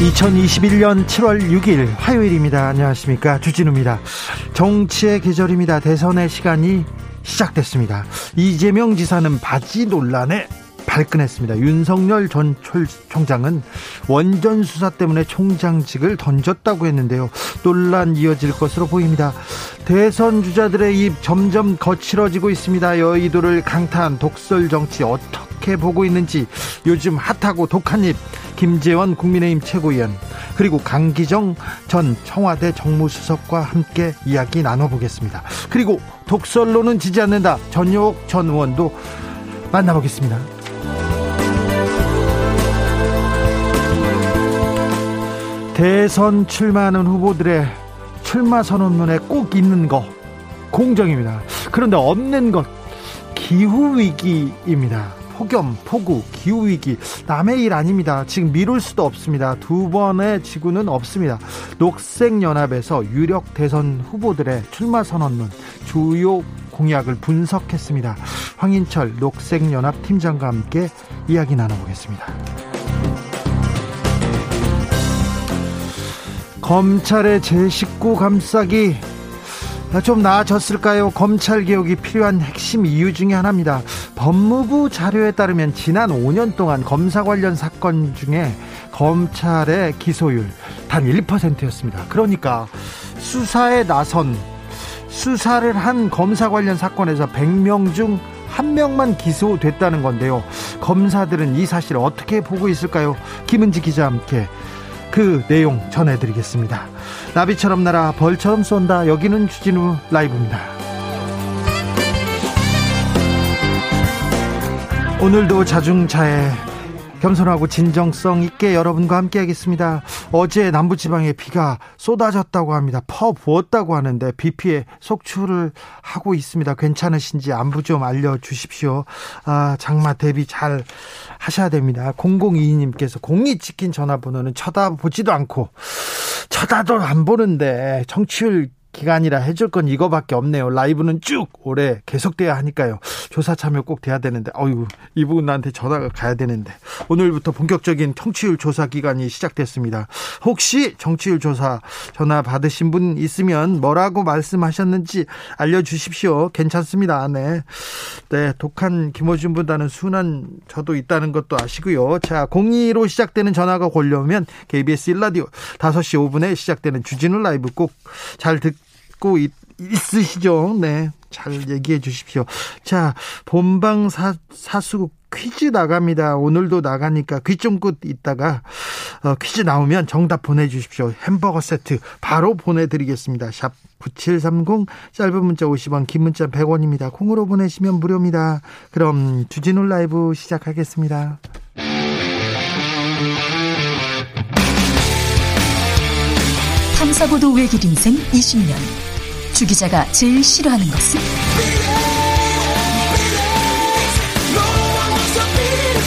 2021년 7월 6일 화요일입니다. 안녕하십니까. 주진우입니다. 정치의 계절입니다. 대선의 시간이 시작됐습니다. 이재명 지사는 바지 논란에 발끈했습니다. 윤석열 전 총장은 원전 수사 때문에 총장직을 던졌다고 했는데요. 논란 이어질 것으로 보입니다. 대선 주자들의 입 점점 거칠어지고 있습니다. 여의도를 강타한 독설 정치 어떻게 보고 있는지 요즘 핫하고 독한 입 김재원 국민의힘 최고위원 그리고 강기정 전 청와대 정무수석과 함께 이야기 나눠보겠습니다. 그리고 독설로는 지지 않는다 전효옥 전 의원도 만나보겠습니다. 대선 출마하는 후보들의 출마 선언문에 꼭 있는 거 공정입니다. 그런데 없는 것 기후 위기입니다. 폭염, 폭우, 기후 위기 남의 일 아닙니다. 지금 미룰 수도 없습니다. 두 번의 지구는 없습니다. 녹색 연합에서 유력 대선 후보들의 출마 선언문 주요 공약을 분석했습니다. 황인철 녹색 연합 팀장과 함께 이야기 나눠보겠습니다. 검찰의 제 식구 감싸기 좀 나아졌을까요? 검찰 개혁이 필요한 핵심 이유 중에 하나입니다. 법무부 자료에 따르면 지난 5년 동안 검사 관련 사건 중에 검찰의 기소율 단 1%였습니다. 그러니까 수사에 나선 수사를 한 검사 관련 사건에서 100명 중 한 명만 기소됐다는 건데요. 검사들은 이 사실을 어떻게 보고 있을까요? 김은지 기자와 함께 그 내용 전해드리겠습니다. 나비처럼 날아 벌처럼 쏜다. 여기는 주진우 라이브입니다. 오늘도 자중차에 겸손하고 진정성 있게 여러분과 함께 하겠습니다. 어제 남부지방에 비가 쏟아졌다고 합니다. 퍼 부었다고 하는데 비 피해 속출을 하고 있습니다. 괜찮으신지 안부 좀 알려주십시오. 아, 장마 대비 잘 하셔야 됩니다. 0022님께서 공이 찍힌 전화번호는 쳐다보지도 않고 쳐다도 안 보는데 정치율 기간이라 해줄 건 이거밖에 없네요. 라이브는 쭉 올해 계속돼야 하니까요. 조사 참여 꼭 돼야 되는데, 어유 이분 나한테 전화가 가야 되는데 오늘부터 본격적인 청취율 조사 기간이 시작됐습니다. 혹시 정치율 조사 전화 받으신 분 있으면 뭐라고 말씀하셨는지 알려주십시오. 괜찮습니다. 네, 네 독한 김호준보다는 순한 저도 있다는 것도 아시고요. 자, 02로 시작되는 전화가 걸려오면 KBS 1라디오 5시 5분에 시작되는 주진우 라이브 꼭 잘 듣. 듣고 있, 있으시죠? 네. 잘 얘기해 주십시오. 자, 본방 사, 사수 퀴즈 나갑니다. 오늘도 나가니까 귀 쫑긋 있다가 어, 퀴즈 나오면 정답 보내주십시오. 햄버거 세트 바로 보내드리겠습니다. 샵 9730 짧은 문자 50원 긴 문자 100원입니다. 콩으로 보내시면 무료입니다. 그럼 주진우 라이브 시작하겠습니다. 탐사보도 외길 인생 20년 주 기자가 제일 싫어하는 것은?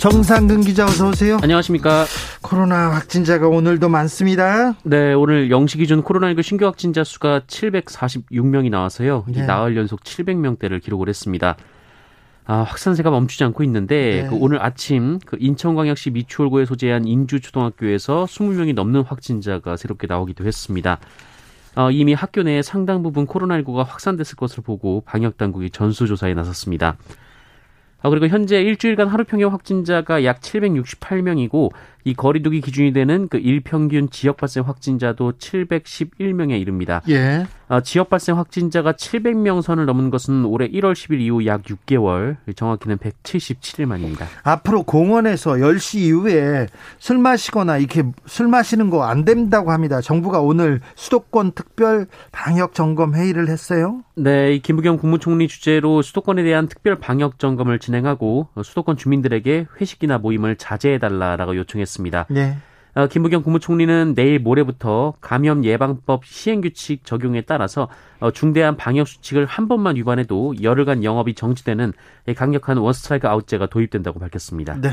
정상근 기자 어서 오세요. 안녕하십니까. 코로나 확진자가 오늘도 많습니다. 네, 오늘 0시 기준 코로나19 신규 확진자 수가 746명이 나와서요. 네. 나흘 연속 700명대를 기록을 했습니다. 아, 확산세가 멈추지 않고 있는데 네. 그 오늘 아침 그 인천광역시 미추홀구에 소재한 인주초등학교에서 20명이 넘는 확진자가 새롭게 나오기도 했습니다. 어, 이미 학교 내에 상당 부분 코로나19가 확산됐을 것을 보고 방역 당국이 전수조사에 나섰습니다. 아, 그리고 현재 일주일간 하루 평균 확진자가 약 768명이고 이 거리두기 기준이 되는 그 일평균 지역 발생 확진자도 711명에 이릅니다. 예. 아, 지역 발생 확진자가 700명 선을 넘은 것은 올해 1월 10일 이후 약 6개월, 정확히는 177일 만입니다. 앞으로 공원에서 10시 이후에 술 마시거나 이렇게 술 마시는 거 안 된다고 합니다. 정부가 오늘 수도권 특별 방역 점검 회의를 했어요. 네, 김부겸 국무총리 주재로 수도권에 대한 특별 방역 점검을 진행하고 수도권 주민들에게 회식이나 모임을 자제해달라라고 요청했습니다. 네. 어, 김부겸 국무총리는 내일 모레부터 감염 예방법 시행 규칙 적용에 따라서 어, 중대한 방역 수칙을 한 번만 위반해도 열흘간 영업이 정지되는 강력한 원스트라이크 아웃제가 도입된다고 밝혔습니다. 네.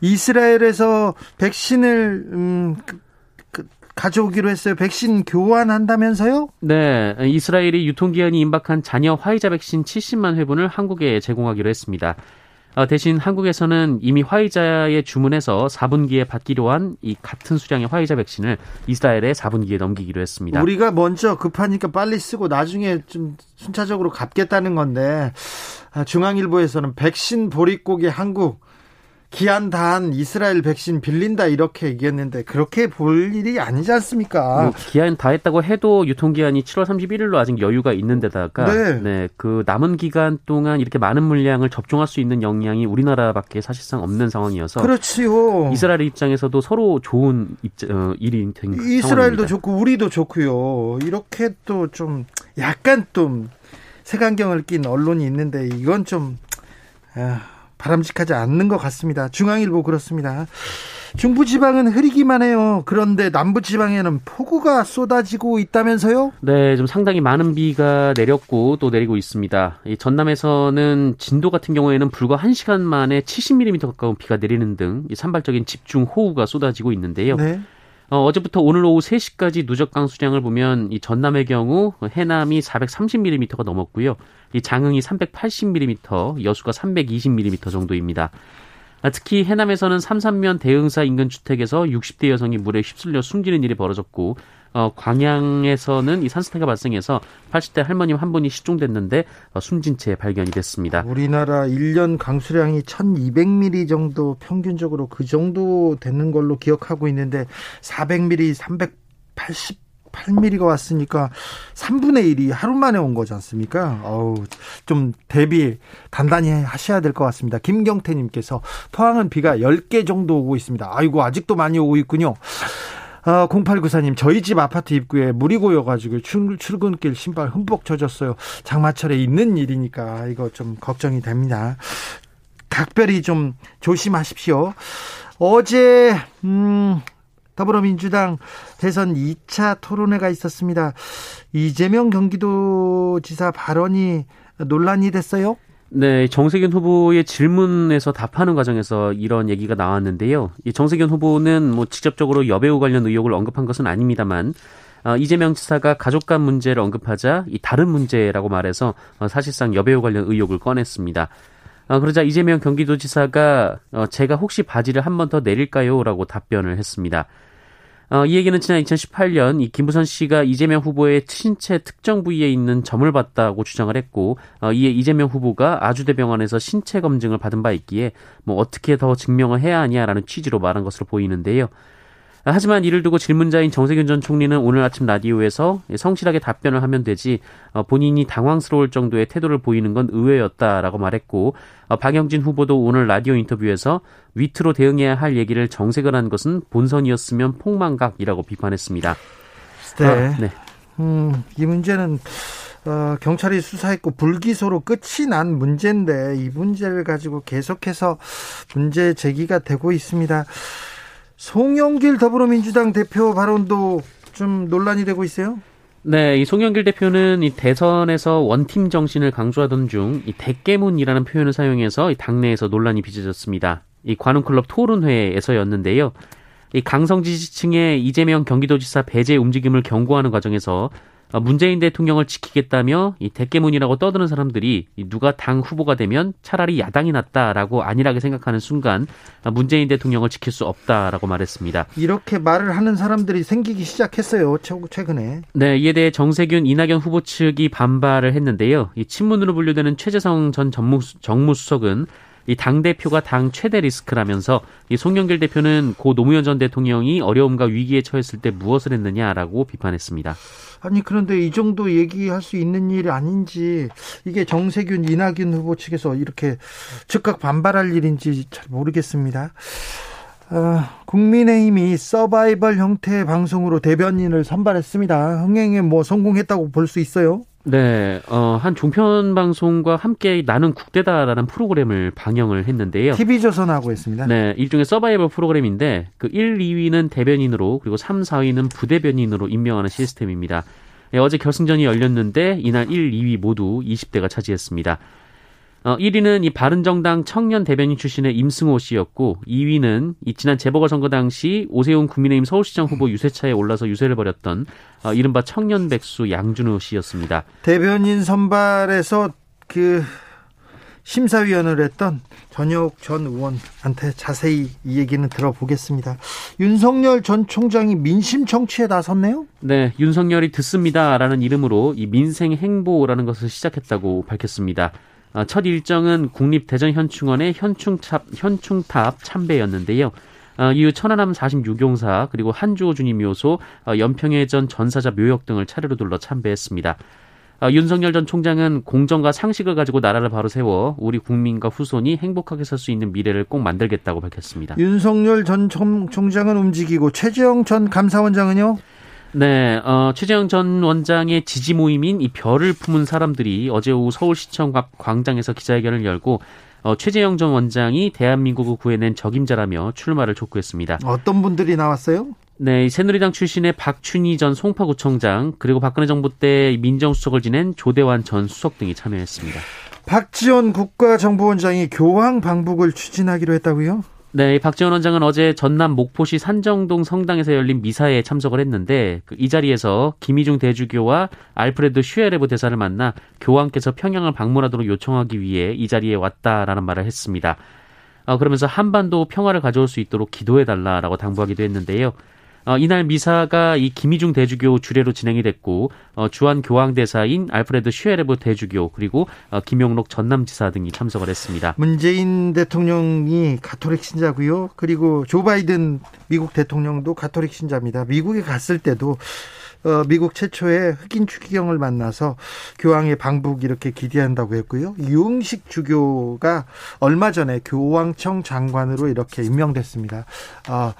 이스라엘에서 백신을 음, 그, 그, 가져오기로 했어요. 백신 교환한다면서요? 네, 이스라엘이 유통기한이 임박한 잔여 화이자 백신 70만 회분을 한국에 제공하기로 했습니다. 어, 대신 한국에서는 이미 화이자에 주문해서 4분기에 받기로 한 이 같은 수량의 화이자 백신을 이스라엘에 4분기에 넘기기로 했습니다. 우리가 먼저 급하니까 빨리 쓰고 나중에 좀 순차적으로 갚겠다는 건데 아, 중앙일보에서는 백신 보릿고기 한국 기한 다한 이스라엘 백신 빌린다 이렇게 얘기했는데 그렇게 볼 일이 아니지 않습니까? 뭐 기한 다 했다고 해도 유통 기한이 7월 31일로 아직 여유가 있는 데다가 네. 네. 그 남은 기간 동안 이렇게 많은 물량을 접종할 수 있는 역량이 우리나라밖에 사실상 없는 상황이어서 그렇지요. 이스라엘 입장에서도 서로 좋은 입장, 어, 일이 된 이스라엘도 상황입니다. 좋고 우리도 좋고요. 이렇게 또 좀 약간 좀 색안경을 낀 언론이 있는데 이건 좀 아, 바람직하지 않는 것 같습니다. 중앙일보 그렇습니다. 중부지방은 흐리기만 해요. 그런데 남부지방에는 폭우가 쏟아지고 있다면서요? 네, 좀 상당히 많은 비가 내렸고 또 내리고 있습니다. 이 전남에서는 진도 같은 경우에는 불과 1시간 만에 70mm 가까운 비가 내리는 등 산발적인 집중 호우가 쏟아지고 있는데요. 네. 어, 어제부터 오늘 오후 3시까지 누적 강수량을 보면 이 전남의 경우 해남이 430mm가 넘었고요. 이 장흥이 380mm, 여수가 320mm 정도입니다. 아, 특히 해남에서는 삼산면 대흥사 인근 주택에서 60대 여성이 물에 휩쓸려 숨지는 일이 벌어졌고 어, 광양에서는 이 산사태가 발생해서 80대 할머님 한 분이 실종됐는데 어, 숨진 채 발견이 됐습니다. 우리나라 1년 강수량이 1200mm 정도 평균적으로 그 정도 되는 걸로 기억하고 있는데 400mm, 380 8mm가 왔으니까 3분의 1이 하루 만에 온 거지 않습니까? 어우, 좀 대비 단단히 하셔야 될 것 같습니다. 김경태 님께서 포항은 비가 10개 정도 오고 있습니다. 아이고, 아직도 많이 오고 있군요. 어, 0894님, 저희 집 아파트 입구에 물이 고여가지고 출, 출근 길 신발 흠뻑 젖었어요. 장마철에 있는 일이니까 이거 좀 걱정이 됩니다. 각별히 좀 조심하십시오. 어제, 음, 더불어민주당 대선 2차 토론회가 있었습니다. 이재명 경기도지사 발언이 논란이 됐어요? 네, 정세균 후보의 질문에서 답하는 과정에서 이런 얘기가 나왔는데요. 이 정세균 후보는 뭐 직접적으로 여배우 관련 의혹을 언급한 것은 아닙니다만 어, 이재명 지사가 가족 간 문제를 언급하자 이 다른 문제라고 말해서 어, 사실상 여배우 관련 의혹을 꺼냈습니다. 어, 그러자 이재명 경기도지사가 어, 제가 혹시 바지를 한 번 더 내릴까요?라고 답변을 했습니다. 어, 이 얘기는 지난 2018년 이 김부선 씨가 이재명 후보의 신체 특정 부위에 있는 점을 봤다고 주장을 했고 어, 이에 이재명 후보가 아주대병원에서 신체 검증을 받은 바 있기에 뭐 어떻게 더 증명을 해야 하냐라는 취지로 말한 것으로 보이는데요. 하지만 이를 두고 질문자인 정세균 전 총리는 오늘 아침 라디오에서 성실하게 답변을 하면 되지 어, 본인이 당황스러울 정도의 태도를 보이는 건 의외였다라고 말했고 어, 박영진 후보도 오늘 라디오 인터뷰에서 위트로 대응해야 할 얘기를 정색을 한 것은 본선이었으면 폭망각이라고 비판했습니다. 네. 아, 네. 음, 이 문제는 어, 경찰이 수사했고 불기소로 끝이 난 문제인데 이 문제를 가지고 계속해서 문제 제기가 되고 있습니다. 송영길 더불어민주당 대표 발언도 좀 논란이 되고 있어요? 네, 이 송영길 대표는 이 대선에서 원팀 정신을 강조하던 중 이 대깨문이라는 표현을 사용해서 이 당내에서 논란이 빚어졌습니다. 이 관훈클럽 토론회에서였는데요. 이 강성 지지층의 이재명 경기도지사 배제 움직임을 경고하는 과정에서 어, 문재인 대통령을 지키겠다며 이 대깨문이라고 떠드는 사람들이 누가 당 후보가 되면 차라리 야당이 낫다라고 안일하게 생각하는 순간 어, 문재인 대통령을 지킬 수 없다라고 말했습니다. 이렇게 말을 하는 사람들이 생기기 시작했어요. 최근에. 네, 이에 대해 정세균, 이낙연 후보 측이 반발을 했는데요. 이 친문으로 분류되는 최재성 전 정무, 정무수석은 이당 대표가 당 최대 리스크라면서 이 송영길 대표는 고 노무현 전 대통령이 어려움과 위기에 처했을 때 무엇을 했느냐라고 비판했습니다. 아니 그런데 이 정도 얘기할 수 있는 일이 아닌지 이게 정세균 이낙연 후보 측에서 이렇게 즉각 반발할 일인지 잘 모르겠습니다. 어, 국민의힘이 서바이벌 형태의 방송으로 대변인을 선발했습니다. 흥행에 뭐 성공했다고 볼 수 있어요? 네, 어, 한 종편 방송과 함께 나는 국대다라는 프로그램을 방영을 했는데요. TV조선하고 했습니다. 네, 일종의 서바이벌 프로그램인데 그 1, 2위는 대변인으로 그리고 3, 4위는 부대변인으로 임명하는 시스템입니다. 네, 어제 결승전이 열렸는데 이날 1, 2위 모두 20대가 차지했습니다. 어, 1위는 이 바른정당 청년 대변인 출신의 임승호 씨였고 2위는 이 지난 재보궐선거 당시 오세훈 국민의힘 서울시장 후보 유세차에 올라서 유세를 벌였던 어, 이른바 청년 백수 양준호 씨였습니다. 대변인 선발에서 그 심사위원을 했던 전혁 전 의원한테 자세히 이 얘기는 들어보겠습니다. 윤석열 전 총장이 민심 청취에 나섰네요? 네, 윤석열이 듣습니다라는 이름으로 이 민생 행보라는 것을 시작했다고 밝혔습니다. 어, 첫 일정은 국립대전현충원의 현충탑, 현충탑 참배였는데요. 어, 이후 천안함 46용사 그리고 한주호 주님 묘소, 어, 연평해전 전사자 묘역 등을 차례로 둘러 참배했습니다. 어, 윤석열 전 총장은 공정과 상식을 가지고 나라를 바로 세워 우리 국민과 후손이 행복하게 살 수 있는 미래를 꼭 만들겠다고 밝혔습니다. 윤석열 전 총 장은 움직이고 최재형 전 감사원장은요? 네, 어, 최재형 전 원장의 지지 모임인 이 별을 품은 사람들이 어제 오후 서울시청 광장에서 기자회견을 열고 어, 최재형 전 원장이 대한민국을 구해낸 적임자라며 출마를 촉구했습니다. 어떤 분들이 나왔어요? 네, 새누리당 출신의 박춘희 전 송파구청장 그리고 박근혜 정부 때 민정수석을 지낸 조대환 전 수석 등이 참여했습니다. 박지원 국가정보원장이 교황 방북을 추진하기로 했다고요? 네, 박지원 원장은 어제 전남 목포시 산정동 성당에서 열린 미사에 참석을 했는데 그이 자리에서 김희중 대주교와 알프레드 슈에레브 대사를 만나 교황께서 평양을 방문하도록 요청하기 위해 이 자리에 왔다라는 말을 했습니다. 어, 그러면서 한반도 평화를 가져올 수 있도록 기도해달라라고 당부하기도 했는데요. 어, 이날 미사가 이 김희중 대주교 주례로 진행이 됐고 어, 주한 교황 대사인 알프레드 슈에레브 대주교 그리고 어, 김영록 전남지사 등이 참석을 했습니다. 문재인 대통령이 가톨릭 신자고요. 그리고 조 바이든 미국 대통령도 가톨릭 신자입니다. 미국에 갔을 때도 어, 미국 최초의 흑인 추기경을 만나서 교황의 방북 이렇게 기대한다고 했고요. 유흥식 주교가 얼마 전에 교황청 장관으로 이렇게 임명됐습니다. 어,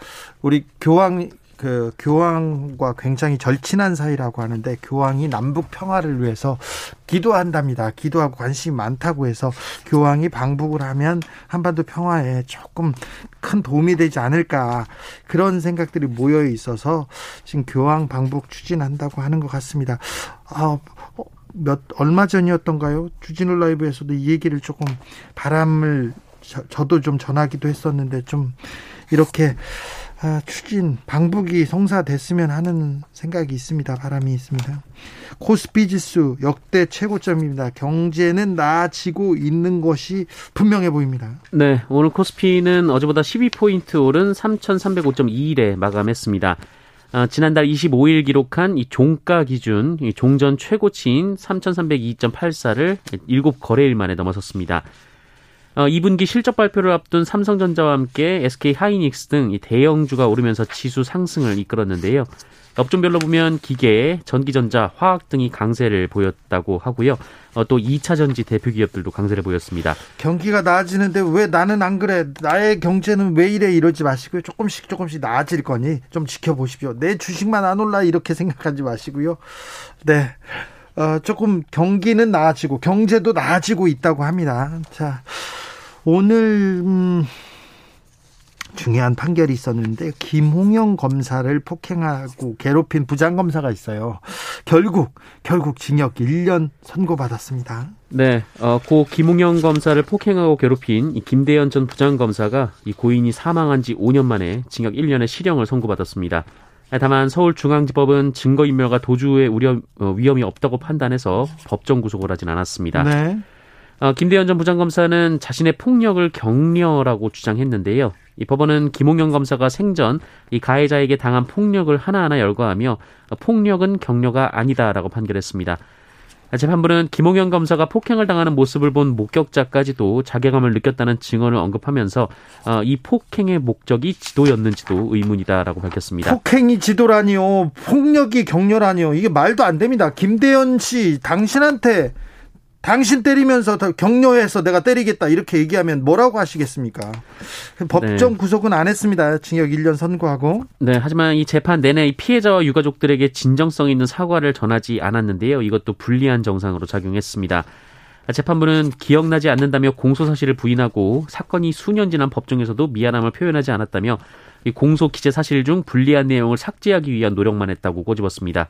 우리 교황 그 교황과 굉장히 절친한 사이라고 하는데 교황이 남북 평화를 위해서 기도한답니다. 기도하고 관심이 많다고 해서 교황이 방북을 하면 한반도 평화에 조금 큰 도움이 되지 않을까 그런 생각들이 모여 있어서 지금 교황 방북 추진한다고 하는 것 같습니다. 아, 어, 몇 얼마 전이었던가요? 주진우 라이브에서도 이 얘기를 조금 바람을 저, 저도 좀 전하기도 했었는데 좀 이렇게 아, 추진 방북이 성사됐으면 하는 생각이 있습니다. 바람이 있습니다. 코스피 지수 역대 최고점입니다. 경제는 나아지고 있는 것이 분명해 보입니다. 네, 오늘 코스피는 어제보다 12포인트 오른 3,305.21에 마감했습니다. 아, 지난달 25일 기록한 이 종가 기준 이 종전 최고치인 3,302.84를 7 거래일 만에 넘어섰습니다. 어, 2분기 실적 발표를 앞둔 삼성전자와 함께 SK 하이닉스 등 대형주가 오르면서 지수 상승을 이끌었는데요. 업종별로 보면 기계, 전기전자, 화학 등이 강세를 보였다고 하고요. 어, 또 2차 전지 대표 기업들도 강세를 보였습니다. 경기가 나아지는데 왜 나는 안 그래? 나의 경제는 왜 이래? 이러지 마시고요. 조금씩 조금씩 나아질 거니 좀 지켜보십시오. 내 주식만 안 올라 이렇게 생각하지 마시고요. 네. 어, 조금 경기는 나아지고 경제도 나아지고 있다고 합니다. 자, 오늘 음, 중요한 판결이 있었는데 김홍영 검사를 폭행하고 괴롭힌 부장 검사가 있어요. 결국 결국 징역 1년 선고받았습니다. 네, 어, 고 김홍영 검사를 폭행하고 괴롭힌 이 김대현 전 부장 검사가 이 고인이 사망한 지 5년 만에 징역 1년의 실형을 선고받았습니다. 다만 서울중앙지법은 증거인멸과 도주의 우려, 어, 위험이 없다고 판단해서 법정 구속을 하진 않았습니다. 네. 어, 김대현 전 부장검사는 자신의 폭력을 격려라고 주장했는데요. 이 법원은 김홍영 검사가 생전 이 가해자에게 당한 폭력을 하나하나 열거하며 폭력은 격려가 아니다라고 판결했습니다. 재판부는 김홍현 검사가 폭행을 당하는 모습을 본 목격자까지도 자괴감을 느꼈다는 증언을 언급하면서 어, 이 폭행의 목적이 지도였는지도 의문이다라고 밝혔습니다. 폭행이 지도라니요. 폭력이 격렬하니요. 이게 말도 안 됩니다. 김대현 씨 당신한테 당신 때리면서 격려해서 내가 때리겠다 이렇게 얘기하면 뭐라고 하시겠습니까? 법정 네. 구속은 안 했습니다. 징역 1년 선고하고. 네, 하지만 이 재판 내내 피해자와 유가족들에게 진정성 있는 사과를 전하지 않았는데요. 이것도 불리한 정상으로 작용했습니다. 재판부는 기억나지 않는다며 공소 사실을 부인하고 사건이 수년 지난 법정에서도 미안함을 표현하지 않았다며 공소 기재 사실 중 불리한 내용을 삭제하기 위한 노력만 했다고 꼬집었습니다.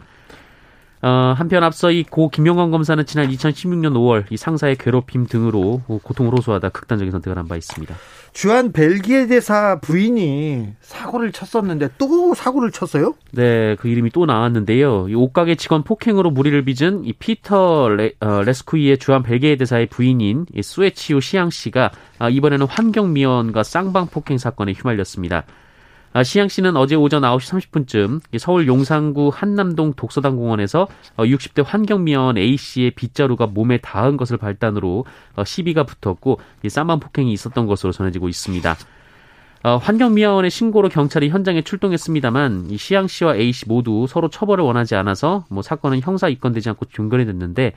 어, 한편 앞서 이 고 김영광 검사는 지난 2016년 5월 이 상사의 괴롭힘 등으로 고통을 호소하다 극단적인 선택을 한 바 있습니다. 주한 벨기에 대사 부인이 사고를 쳤었는데 또 사고를 쳤어요? 네, 그 이름이 또 나왔는데요. 이 옷가게 직원 폭행으로 무리를 빚은 이 피터 레, 어, 레스쿠이의 주한 벨기에 대사의 부인인 이 수에치우 시양 씨가 아, 이번에는 환경미원과 쌍방 폭행 사건에 휘말렸습니다. 아, 시양 씨는 어제 오전 9시 30분쯤 서울 용산구 한남동 독서당 공원에서 60대 어, 환경미화원 A 씨의 빗자루가 몸에 닿은 것을 발단으로 어, 시비가 붙었고 쌈만 폭행이 있었던 것으로 전해지고 있습니다. 어, 환경미화원의 신고로 경찰이 현장에 출동했습니다만 이 시양 씨와 A 씨 모두 서로 처벌을 원하지 않아서 뭐 사건은 형사 입건되지 않고 종결이 됐는데 어,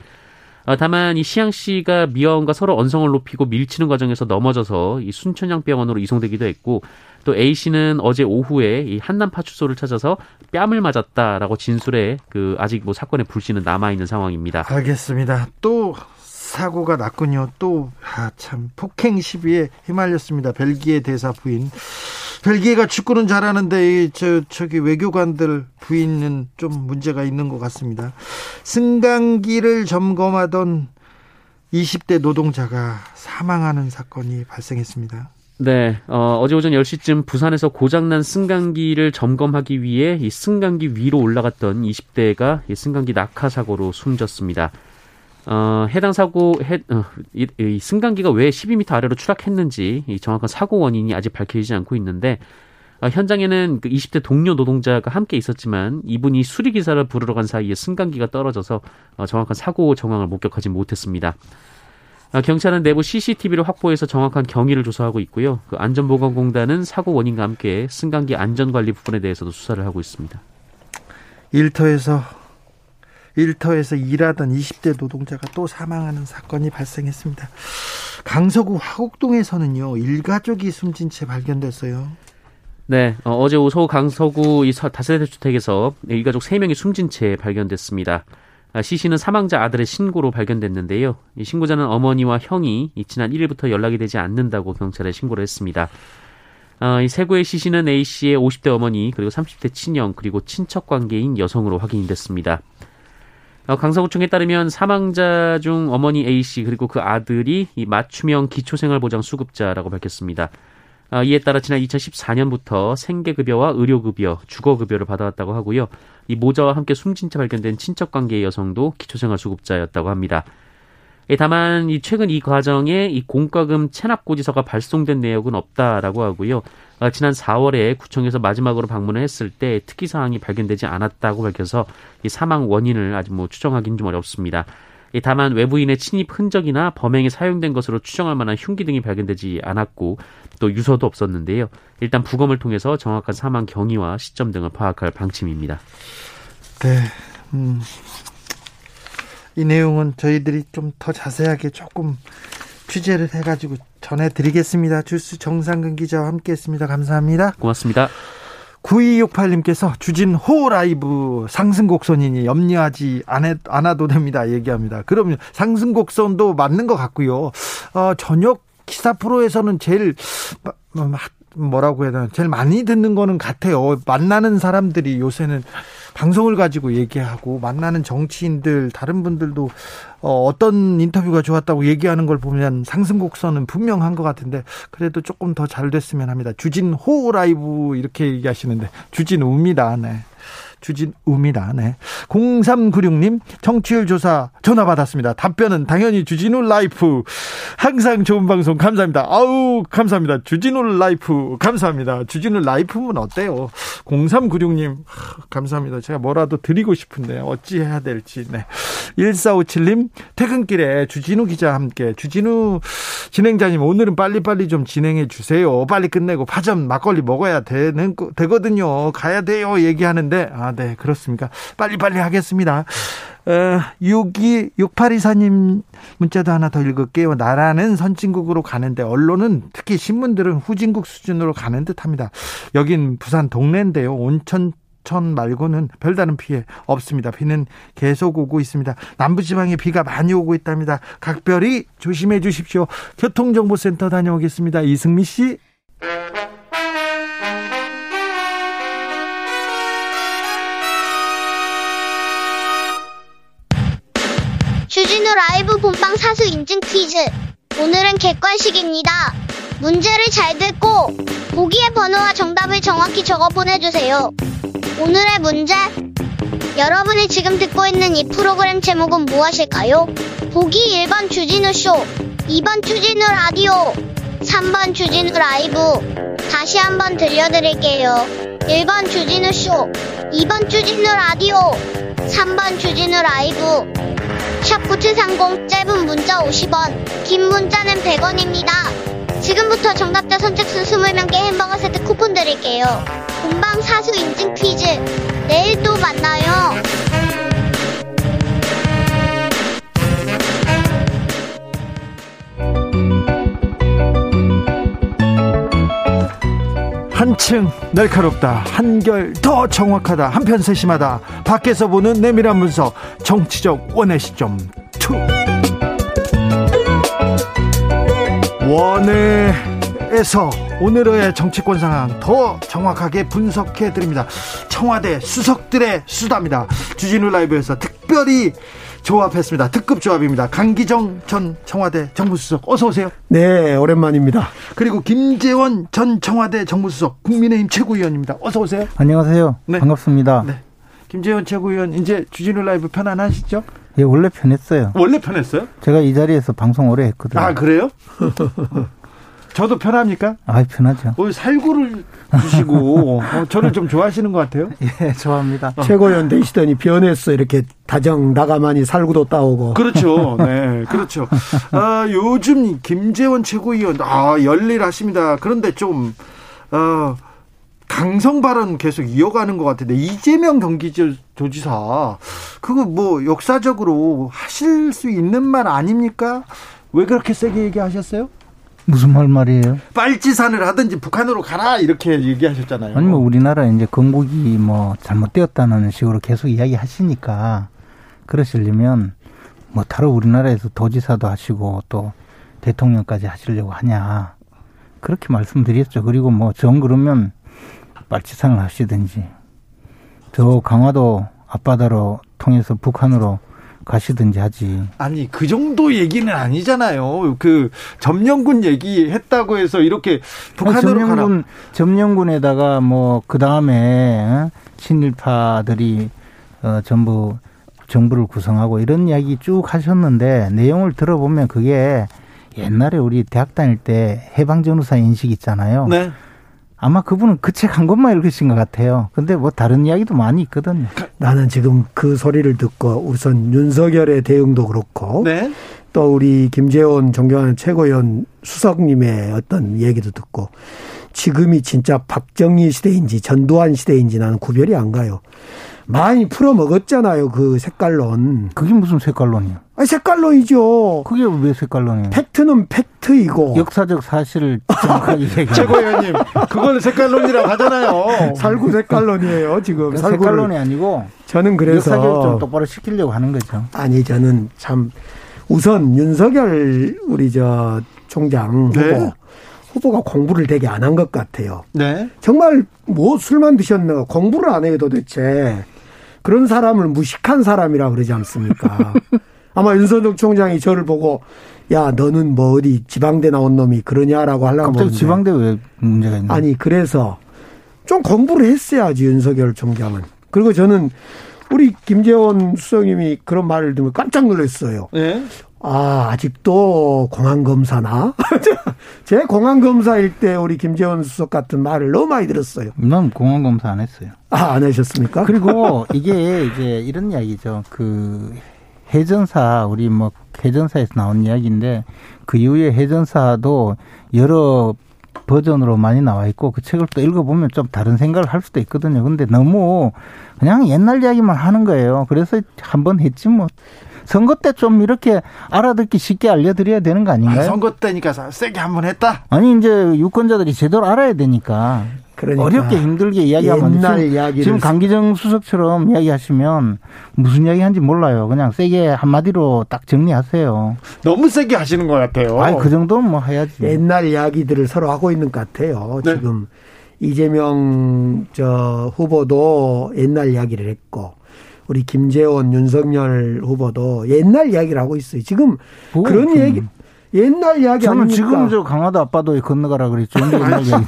다만 이 시양 씨가 미화원과 서로 언성을 높이고 밀치는 과정에서 넘어져서 이 순천향병원으로 이송되기도 했고 또 A 씨는 어제 오후에 이 한남 파출소를 찾아서 뺨을 맞았다라고 진술해 그 아직 뭐 사건의 불씨는 남아 있는 상황입니다. 알겠습니다. 또 사고가 났군요. 또참 아, 폭행 시비에 휘말렸습니다. 벨기에 대사 부인. 벨기에가 축구는 잘하는데 저 저기 외교관들 부인은 좀 문제가 있는 것 같습니다. 승강기를 점검하던 20대 노동자가 사망하는 사건이 발생했습니다. 네, 어, 어제 오전 10시쯤 부산에서 고장난 승강기를 점검하기 위해 이 승강기 위로 올라갔던 20대가 이 승강기 낙하 사고로 숨졌습니다. 어, 해당 사고, 해, 어, 이, 이 승강기가 왜 12m 아래로 추락했는지 이 정확한 사고 원인이 아직 밝혀지지 않고 있는데 어, 현장에는 그 20대 동료 노동자가 함께 있었지만 이분이 수리 기사를 부르러 간 사이에 승강기가 떨어져서 어, 정확한 사고 정황을 목격하지 못했습니다. 아, 경찰은 내부 CCTV를 확보해서 정확한 경위를 조사하고 있고요. 그 안전보건공단은 사고 원인과 함께 승강기 안전관리 부분에 대해서도 수사를 하고 있습니다. 일터에서 일터에서 일하던 20대 노동자가 또 사망하는 사건이 발생했습니다. 강서구 화곡동에서는요 일가족이 숨진 채 발견됐어요. 네, 어, 제 오후 강서구 이 다세대 주택에서 일가족 3명이 숨진 채 발견됐습니다. 아, 시 씨는 사망자 아들의 신고로 발견됐는데요. 이 신고자는 어머니와 형이 지난 1일부터 연락이 되지 않는다고 경찰에 신고를 했습니다. 어, 이 세고의 시 씨는 A 씨의 50대 어머니 그리고 30대 친형 그리고 친척 관계인 여성으로 확인이 됐습니다. 어, 강서구청에 따르면 사망자 중 어머니 A 씨 그리고 그 아들이 이 맞춤형 기초생활보장 수급자라고 밝혔습니다. 어, 이에 따라 지난 2014년부터 생계급여와 의료급여, 주거급여를 받아왔다고 하고요. 이 모자와 함께 숨진 채 발견된 친척관계의 여성도 기초생활수급자였다고 합니다. 예, 다만 이 최근 이 과정에 이 공과금 체납 고지서가 발송된 내역은 없다라고 하고요. 어, 지난 4월에 구청에서 마지막으로 방문을 했을 때 특이 사항이 발견되지 않았다고 밝혀서 이 사망 원인을 아직 뭐 추정하기는 좀 어렵습니다. 다만 외부인의 침입 흔적이나 범행에 사용된 것으로 추정할 만한 흉기 등이 발견되지 않았고 또 유서도 없었는데요. 일단 부검을 통해서 정확한 사망 경위와 시점 등을 파악할 방침입니다. 네. 음. 이 내용은 저희들이 좀 더 자세하게 조금 취재를 해가지고 전해드리겠습니다. 주스 정상근 기자와 함께했습니다. 감사합니다. 고맙습니다. 9268님께서 주진 호 라이브 상승곡선이니 염려하지 않아도 됩니다. 얘기합니다. 그럼 상승곡선도 맞는 것 같고요. 어, 저녁 기사 프로에서는 제일 뭐라고 해야 되나 제일 많이 듣는 거는 같아요. 만나는 사람들이 요새는 방송을 가지고 얘기하고 만나는 정치인들 다른 분들도 어떤 인터뷰가 좋았다고 얘기하는 걸 보면 상승 곡선은 분명한 것 같은데 그래도 조금 더 잘 됐으면 합니다. 주진호 라이브 이렇게 얘기하시는데 주진우입니다. 네. 주진우입니다. 네. 0396님, 청취율 조사 전화 받았습니다. 답변은 당연히 주진우 라이프. 항상 좋은 방송 감사합니다. 아우, 감사합니다. 주진우 라이프. 감사합니다. 주진우 라이프면 어때요? 0396님, 감사합니다. 제가 뭐라도 드리고 싶은데 어찌 해야 될지. 네. 1457님, 퇴근길에 주진우 기자 함께, 주진우 진행자님, 오늘은 빨리빨리 좀 진행해 주세요. 빨리 끝내고 파전 막걸리 먹어야 되는, 되거든요. 가야 돼요. 얘기하는데, 아, 네, 그렇습니까. 빨리빨리 하겠습니다. 어, 62, 6824님 문자도 하나 더 읽을게요. 나라는 선진국으로 가는데 언론은 특히 신문들은 후진국 수준으로 가는 듯 합니다. 여긴 부산 동네인데요. 온천 천 말고는 별다른 피해 없습니다. 비는 계속 오고 있습니다. 남부지방에 비가 많이 오고 있답니다. 각별히 조심해 주십시오. 교통정보센터 다녀오겠습니다. 이승미 씨. 라이브 본방 사수 인증 퀴즈. 오늘은 객관식입니다. 문제를 잘 듣고 보기의 번호와 정답을 정확히 적어 보내주세요. 오늘의 문제. 여러분이 지금 듣고 있는 이 프로그램 제목은 무엇일까요? 보기 1번 주진우 쇼, 2번 주진우 라디오, 3번 주진우 라이브. 다시 한번 들려드릴게요. 1번 주진우 쇼, 2번 주진우 라디오, 3번 주진우 라이브. 샵9730 짧은 문자 50원, 긴 문자는 100원입니다. 지금부터 정답자 선착순 20명께 햄버거 세트 쿠폰 드릴게요. 본방 사수 인증 퀴즈. 내일 또 만나요. 한층 날카롭다 한결 더 정확하다 한편 세심하다. 밖에서 보는 내밀한 분석 정치적 원외 시점 two. 원외에서 오늘의 정치권 상황 더 정확하게 분석해 드립니다. 청와대 수석들의 수다입니다. 주진우 라이브에서 특별히 조합했습니다. 특급 조합입니다. 강기정 전 청와대 정무수석 어서 오세요. 네, 오랜만입니다. 그리고 김재원 전 청와대 정무수석 국민의힘 최고위원입니다. 어서 오세요. 안녕하세요. 네. 반갑습니다. 네. 김재원 최고위원 이제 주진우 라이브 편안하시죠? 예, 원래 편했어요. 원래 편했어요? 제가 이 자리에서 방송 오래 했거든요. 아, 그래요? 저도 편합니까? 아, 편하죠. 어, 살구를 주시고 어, 저를 좀 좋아하시는 것 같아요. 예, 좋아합니다. 어. 최고위원 되시더니 변했어 이렇게 다정 나가만이 살구도 따오고. 그렇죠. 네, 그렇죠. 아, 요즘 김재원 최고위원 아 열일하십니다. 그런데 좀 어, 강성 발언 계속 이어가는 것 같은데 이재명 경기도지사 그거 뭐 역사적으로 하실 수 있는 말 아닙니까? 왜 그렇게 세게 얘기하셨어요? 무슨 말 말이에요? 빨치산을 하든지 북한으로 가라 이렇게 얘기하셨잖아요. 아니 뭐 우리나라 이제 건국이 뭐 잘못되었다는 식으로 계속 이야기하시니까 그러시려면 뭐 다른 우리나라에서 도지사도 하시고 또 대통령까지 하시려고 하냐 그렇게 말씀드렸죠. 그리고 뭐 정 그러면 빨치산을 하시든지 저 강화도 앞바다로 통해서 북한으로 가시든지 하지. 아니 그 정도 얘기는 아니잖아요. 그 점령군 얘기했다고 해서 이렇게 북한으로 아니, 점령군, 가라. 점령군에다가 뭐 그 다음에 어? 친일파들이 어, 전부 정부를 구성하고 이런 이야기 쭉 하셨는데 내용을 들어보면 그게 옛날에 우리 대학 다닐 때 해방전후사 인식 있잖아요. 네. 아마 그분은 그 책한 권만 읽으신 것 같아요. 근데 뭐 다른 이야기도 많이 있거든요. 나는 지금 그 소리를 듣고 우선 윤석열의 대응도 그렇고 네. 또 우리 김재원 존경하는 최고위원 수석님의 어떤 얘기도 듣고 지금이 진짜 박정희 시대인지 전두환 시대인지 나는 구별이 안 가요. 많이 풀어 먹었잖아요. 그 색깔론. 그게 무슨 색깔론이요? 아, 색깔론이죠. 그게 왜 색깔론이에요? 팩트는 팩트이고. 역사적 사실을 정확하게 얘기해. 최고위원님, 그걸 색깔론이라고 하잖아요. 살구 색깔론이에요, 지금. 색깔론이 아니고. 저는 그래서. 역사적 좀 똑바로 시키려고 하는 거죠. 아니, 저는 참, 우선 윤석열 우리 저 총장 후보. 네. 후보가 공부를 되게 안 한 것 같아요. 네. 정말 뭐 술만 드셨나 공부를 안 해요 도대체. 그런 사람을 무식한 사람이라 그러지 않습니까? 아마 윤석열 총장이 저를 보고 야 너는 뭐 어디 지방대 나온 놈이 그러냐라고 하려고 갑자기. 지방대 왜 문제가 있나? 아니 그래서 좀 공부를 했어야지 윤석열 총장은 그리고 저는 우리 김재원 수석님이 그런 말을 들으면 깜짝 놀랐어요. 네. 아, 아직도 공안검사나? 제 공안검사일 때 우리 김재원 수석 같은 말을 너무 많이 들었어요. 난 공안검사 안 했어요. 아, 안 하셨습니까? 그리고 이게 이제 이런 이야기죠. 그 해전사, 우리 뭐 해전사에서 나온 이야기인데 그 이후에 해전사도 여러 버전으로 많이 나와 있고 그 책을 또 읽어보면 좀 다른 생각을 할 수도 있거든요. 근데 너무 그냥 옛날 이야기만 하는 거예요. 그래서 한 번 했지 뭐. 선거 때 좀 이렇게 알아듣기 쉽게 알려드려야 되는 거 아닌가요? 아, 선거 때니까 세게 한 번 했다? 아니, 이제 유권자들이 제대로 알아야 되니까. 그러니까 어렵게 힘들게 이야기하면 옛날 이야기 지금 강기정 수석처럼 이야기하시면 무슨 이야기 하는지 몰라요. 그냥 세게 한마디로 딱 정리하세요. 너무 세게 하시는 것 같아요. 아니 그 정도는 뭐 해야지. 옛날 이야기들을 서로 하고 있는 것 같아요. 네. 지금 이재명 저 후보도 옛날 이야기를 했고 우리 김재원, 윤석열 후보도 옛날 이야기를 하고 있어요. 지금 뭐, 그런 얘기 옛날 이야기 저는 아닙니까? 지금 저 강화도 아빠도 건너가라 그랬죠. 옛날 이야기.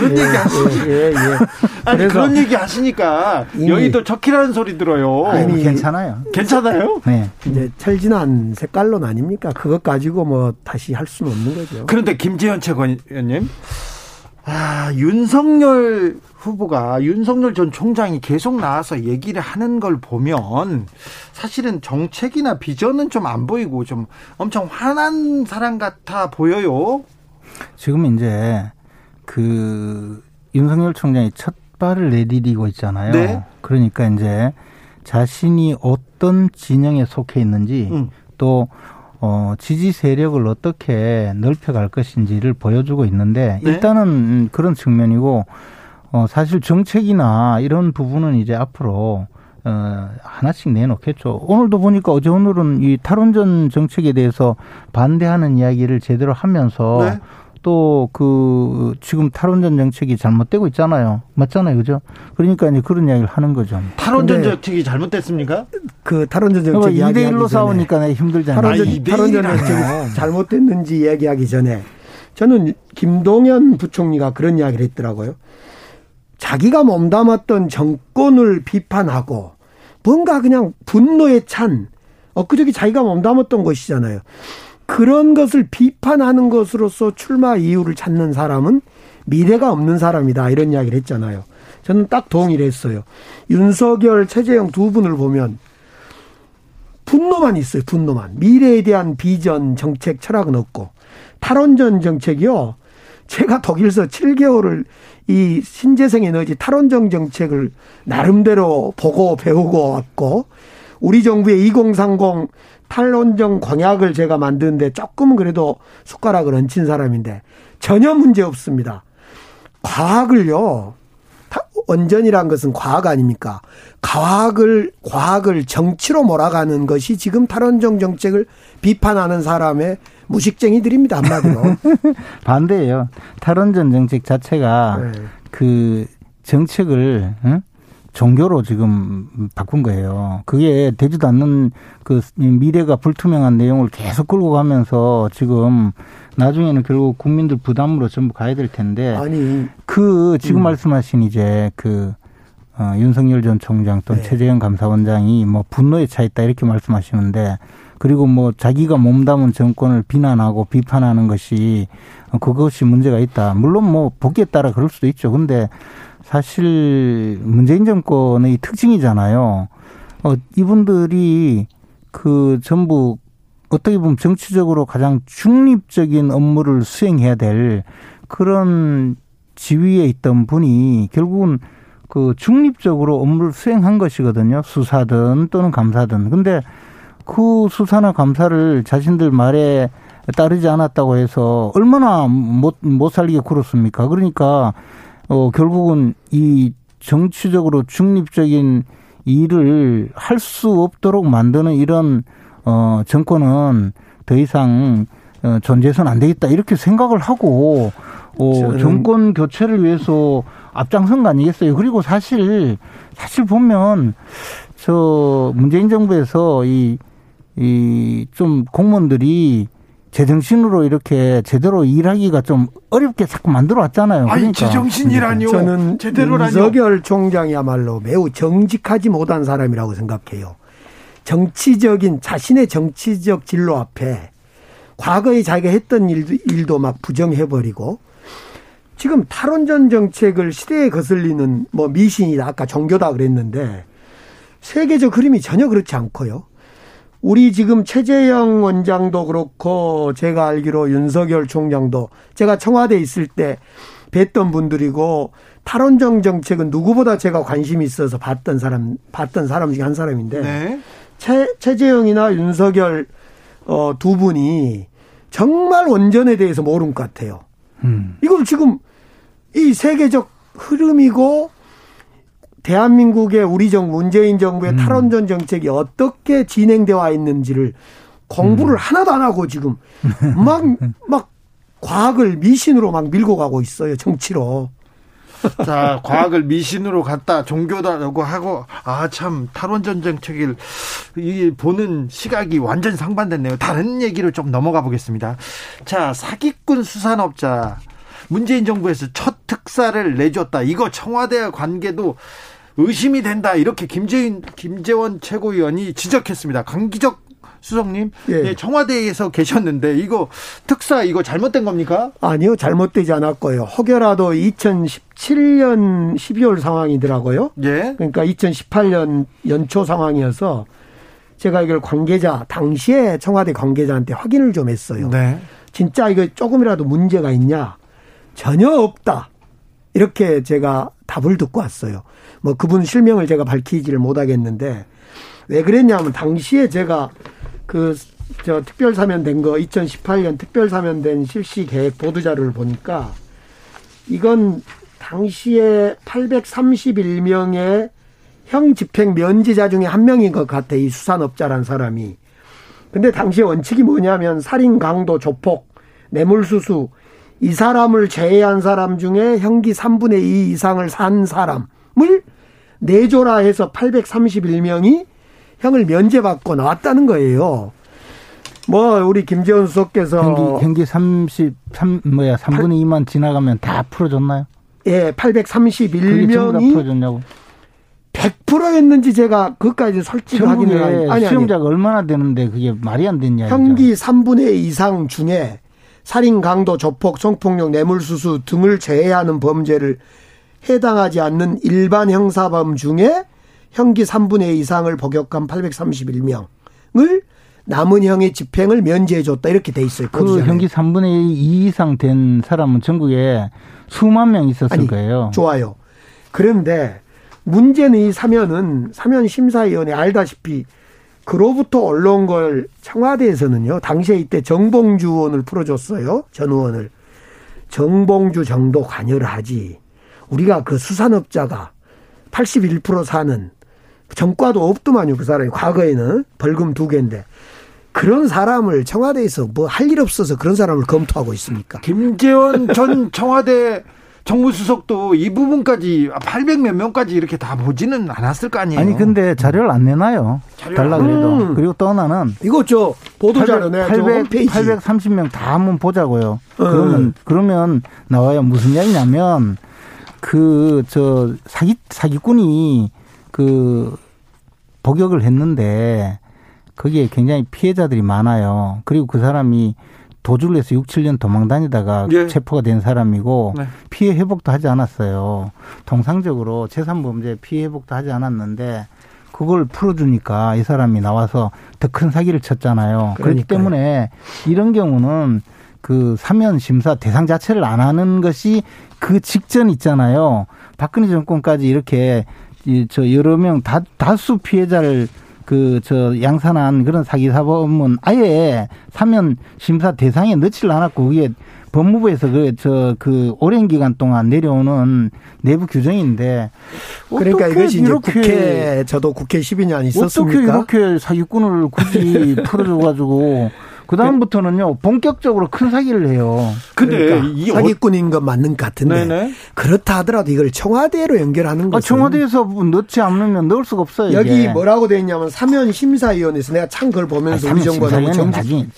그런 예, 얘기 하시니 예, 예, 예. 아니 그런 얘기 하시니까 여의도 적히라는 소리 들어요. 아니 괜찮아요. 괜찮아요? 네. 이제 철진한 색깔론 아닙니까? 그것 가지고 뭐 다시 할 수는 없는 거죠. 그런데 김재현 최고위원님 아, 윤석열 후보가 윤석열 전 총장이 계속 나와서 얘기를 하는 걸 보면 사실은 정책이나 비전은 좀 안 보이고 좀 엄청 화난 사람 같아 보여요. 지금 이제 그 윤석열 총장이 첫 발을 내디디고 있잖아요. 네? 그러니까 이제 자신이 어떤 진영에 속해 있는지 음. 또 어, 지지 세력을 어떻게 넓혀갈 것인지를 보여주고 있는데 네? 일단은 그런 측면이고 어, 사실 정책이나 이런 부분은 이제 앞으로 어, 하나씩 내놓겠죠. 오늘도 보니까 어제 오늘은 이 탈원전 정책에 대해서 반대하는 이야기를 제대로 하면서 네? 또 그 지금 탈원전 정책이 잘못되고 있잖아요. 맞잖아요. 그죠? 그러니까 이제 그런 이야기를 하는 거죠. 탈원전 정책이 잘못됐습니까? 그 탈원전 정책 이야기 2대 1로 싸우니까 힘들잖아요. 탈원전, 아니, 탈원전 정책이 잘못됐는지 이야기하기 전에 저는 김동연 부총리가 그런 이야기를 했더라고요. 자기가 몸담았던 정권을 비판하고 뭔가 그냥 분노에 찬 엊그저께 자기가 몸담았던 것이잖아요. 그런 것을 비판하는 것으로서 출마 이유를 찾는 사람은 미래가 없는 사람이다. 이런 이야기를 했잖아요. 저는 딱 동의를 했어요. 윤석열, 최재형 두 분을 보면 분노만 있어요. 분노만. 미래에 대한 비전, 정책, 철학은 없고. 탈원전 정책이요. 제가 독일서 7개월을 이 신재생 에너지 탈원전 정책을 나름대로 보고 배우고 왔고 우리 정부의 2030 탈원전 광약을 제가 만드는데 조금은 그래도 숟가락을 얹힌 사람인데 전혀 문제 없습니다. 과학을요. 원전이란 것은 과학 아닙니까? 과학을 과학을 정치로 몰아가는 것이 지금 탈원전 정책을 비판하는 사람의 무식쟁이들입니다 한마디로. 반대예요. 탈원전 정책 자체가 네. 그 정책을 응? 종교로 지금 바꾼 거예요. 그게 되지도 않는 그 미래가 불투명한 내용을 계속 끌고 가면서 지금 나중에는 결국 국민들 부담으로 전부 가야 될 텐데 아니 그 지금 음. 말씀하신 이제 그 어, 윤석열 전 총장 또 네. 최재형 감사원장이 뭐 분노에 차 있다 이렇게 말씀하시는데 그리고 뭐 자기가 몸담은 정권을 비난하고 비판하는 것이 그것이 문제가 있다. 물론 뭐 보기에 따라 그럴 수도 있죠. 근데 사실 문재인 정권의 특징이잖아요. 어, 이분들이 그 전부 어떻게 보면 정치적으로 가장 중립적인 업무를 수행해야 될 그런 지위에 있던 분이 결국은 그 중립적으로 업무를 수행한 것이거든요. 수사든 또는 감사든. 근데 그 수사나 감사를 자신들 말에 따르지 않았다고 해서 얼마나 못, 못 살게 굴었습니까? 그러니까 어, 결국은 이 정치적으로 중립적인 일을 할 수 없도록 만드는 이런 어 정권은 더 이상 어, 존재해서는 안 되겠다 이렇게 생각을 하고 어 정권 교체를 위해서 앞장선 거 아니겠어요? 그리고 사실 사실 보면 저 문재인 정부에서 이 이 좀 공무원들이 제정신으로 이렇게 제대로 일하기가 좀 어렵게 자꾸 만들어 왔잖아요. 아니 그러니까. 제정신이라니요. 저는 제대로라뇨. 윤석열 총장이야말로 매우 정직하지 못한 사람이라고 생각해요. 정치적인 자신의 정치적 진로 앞에 과거에 자기가 했던 일도, 일도 막 부정해버리고 지금 탈원전 정책을 시대에 거슬리는 뭐 미신이다 아까 종교다 그랬는데 세계적 흐름이 전혀 그렇지 않고요. 우리 지금 최재형 원장도 그렇고 제가 알기로 윤석열 총장도 제가 청와대에 있을 때 뵀던 분들이고 탈원전 정책은 누구보다 제가 관심이 있어서 봤던 사람 봤던 사람 중에 한 사람인데 네. 최, 최재형이나 윤석열 어, 두 분이 정말 원전에 대해서 모르는 것 같아요. 음. 이걸 지금 이 세계적 흐름이고 대한민국의 우리 정부, 문재인 정부의 음. 탈원전 정책이 어떻게 진행되어 있는지를 공부를 음. 하나도 안 하고 지금 막, 막 과학을 미신으로 막 밀고 가고 있어요, 정치로. 자, 과학을 미신으로 갖다 종교다라고 하고, 아, 참, 탈원전 정책을 이 보는 시각이 완전 상반됐네요. 다른 얘기로 좀 넘어가 보겠습니다. 자, 사기꾼 수산업자. 문재인 정부에서 첫 특사를 내줬다. 이거 청와대 관계도 의심이 된다. 이렇게 김재인, 김재원 최고위원이 지적했습니다. 강기적 수석님, 예. 예, 청와대에서 계셨는데 이거 특사 이거 잘못된 겁니까? 아니요, 잘못되지 않았고요. 혹여라도 2017년 12월 상황이더라고요. 예. 그러니까 2018년 연초 상황이어서 제가 이걸 관계자 당시에 청와대 관계자한테 확인을 좀 했어요. 네. 진짜 이거 조금이라도 문제가 있냐? 전혀 없다. 이렇게 제가 답을 듣고 왔어요. 뭐 그분 실명을 제가 밝히지를 못하겠는데 왜 그랬냐면 당시에 제가 그 저 특별 사면된 거 2018년 특별 사면된 실시 계획 보도 자료를 보니까 이건 당시에 831명의 형 집행 면제자 중에 한 명인 것 같아 이 수산업자란 사람이. 근데 당시에 원칙이 뭐냐면 살인, 강도, 조폭, 뇌물수수 이 사람을 제외한 사람 중에 형기 3분의 2 이상을 산 사람을 내조라 해서 831명이 형을 면제받고 나왔다는 거예요. 뭐 우리 김재원 수석께서 형기, 형기 33 뭐야 3분의 2만 지나가면 다 풀어줬나요? 예, 831명이 풀어줬냐고. 100%였는지 제가 그까지 솔직히 확인을 아니, 수용자가 얼마나 되는데 그게 말이 안 됐냐. 형기 3분의 2 이상 중에 살인, 강도, 조폭, 성폭력, 뇌물수수 등을 제외하는 범죄를 해당하지 않는 일반 형사범 중에 형기 3분의 2 이상을 복역한 831명을 남은 형의 집행을 면제해줬다 이렇게 돼 있어요. 그 형기 3분의 2 이상 된 사람은 전국에 수만 명 있었을 아니, 거예요. 좋아요. 그런데 문제는 이 사면은 사면 심사위원회 알다시피 그로부터 올라온 걸 청와대에서는요. 당시에 이때 정봉주 의원을 풀어줬어요. 전 의원을. 정봉주 정도 관여를 하지. 우리가 그 수산업자가 81% 사는 정과도 없더만요. 그 사람이 과거에는 벌금 두 개인데. 그런 사람을 청와대에서 뭐 할 일 없어서 그런 사람을 검토하고 있습니까? 김재원 전 청와대 정무수석도 이 부분까지 800몇 명까지 이렇게 다 보지는 않았을 거 아니에요. 아니 근데 자료를 안 내놔요. 달라 그래도. 음. 그리고 또 하나는 이거 저 보도 자료 내 800, 830명 다 한번 보자고요. 음. 그러면 그러면 나와요. 무슨 얘기냐면 그 저 사기 사기꾼이 그 복역을 했는데 거기에 굉장히 피해자들이 많아요. 그리고 그 사람이 도주를 해서 6, 7년 도망 다니다가 예. 체포가 된 사람이고 네. 피해 회복도 하지 않았어요. 통상적으로 재산 범죄 피해 회복도 하지 않았는데 그걸 풀어주니까 이 사람이 나와서 더 큰 사기를 쳤잖아요. 그러니까요. 그렇기 때문에 이런 경우는 그 사면 심사 대상 자체를 안 하는 것이 그 직전 있잖아요. 박근혜 정권까지 이렇게 저 여러 명 다, 다수 피해자를 그 저 양산한 그런 사기 사범은 아예 사면 심사 대상에 넣지를 않았고 그게 법무부에서 그 저그 그 오랜 기간 동안 내려오는 내부 규정인데 그러니까 이것이 이제 국회 저도 국회 12년 있었습니까? 어떻게 이렇게 사기꾼을 굳이 풀어줘 가지고 그 다음부터는요 본격적으로 큰 사기를 해요. 근데 그러니까 이 어- 사기꾼인 건 맞는 것 같은데 네네. 그렇다 하더라도 이걸 청와대로 연결하는 아, 것은 아, 청와대에서 넣지 않으면 넣을 수가 없어요. 여기 이게. 뭐라고 돼 있냐면 사면 심사위원회에서 내가 참 그걸 보면서 아, 우리 정부가 너무 정직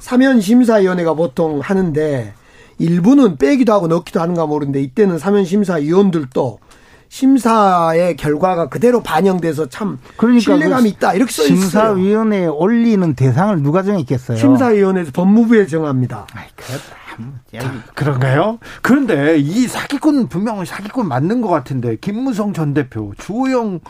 사면 심사위원회가 보통 하는데 일부는 빼기도 하고 넣기도 하는가 모르는데 이때는 사면 심사위원들도 심사의 결과가 그대로 반영돼서 참 그러니까 신뢰감이 그 있다 이렇게 써 있어요. 심사위원회에 올리는 대상을 누가 정했겠어요? 심사위원회에서 법무부에 정합니다. 아이, 그렇다. 그런가요? 그런데 이 사기꾼 분명히 사기꾼 맞는 것 같은데 김무성 전 대표, 주호영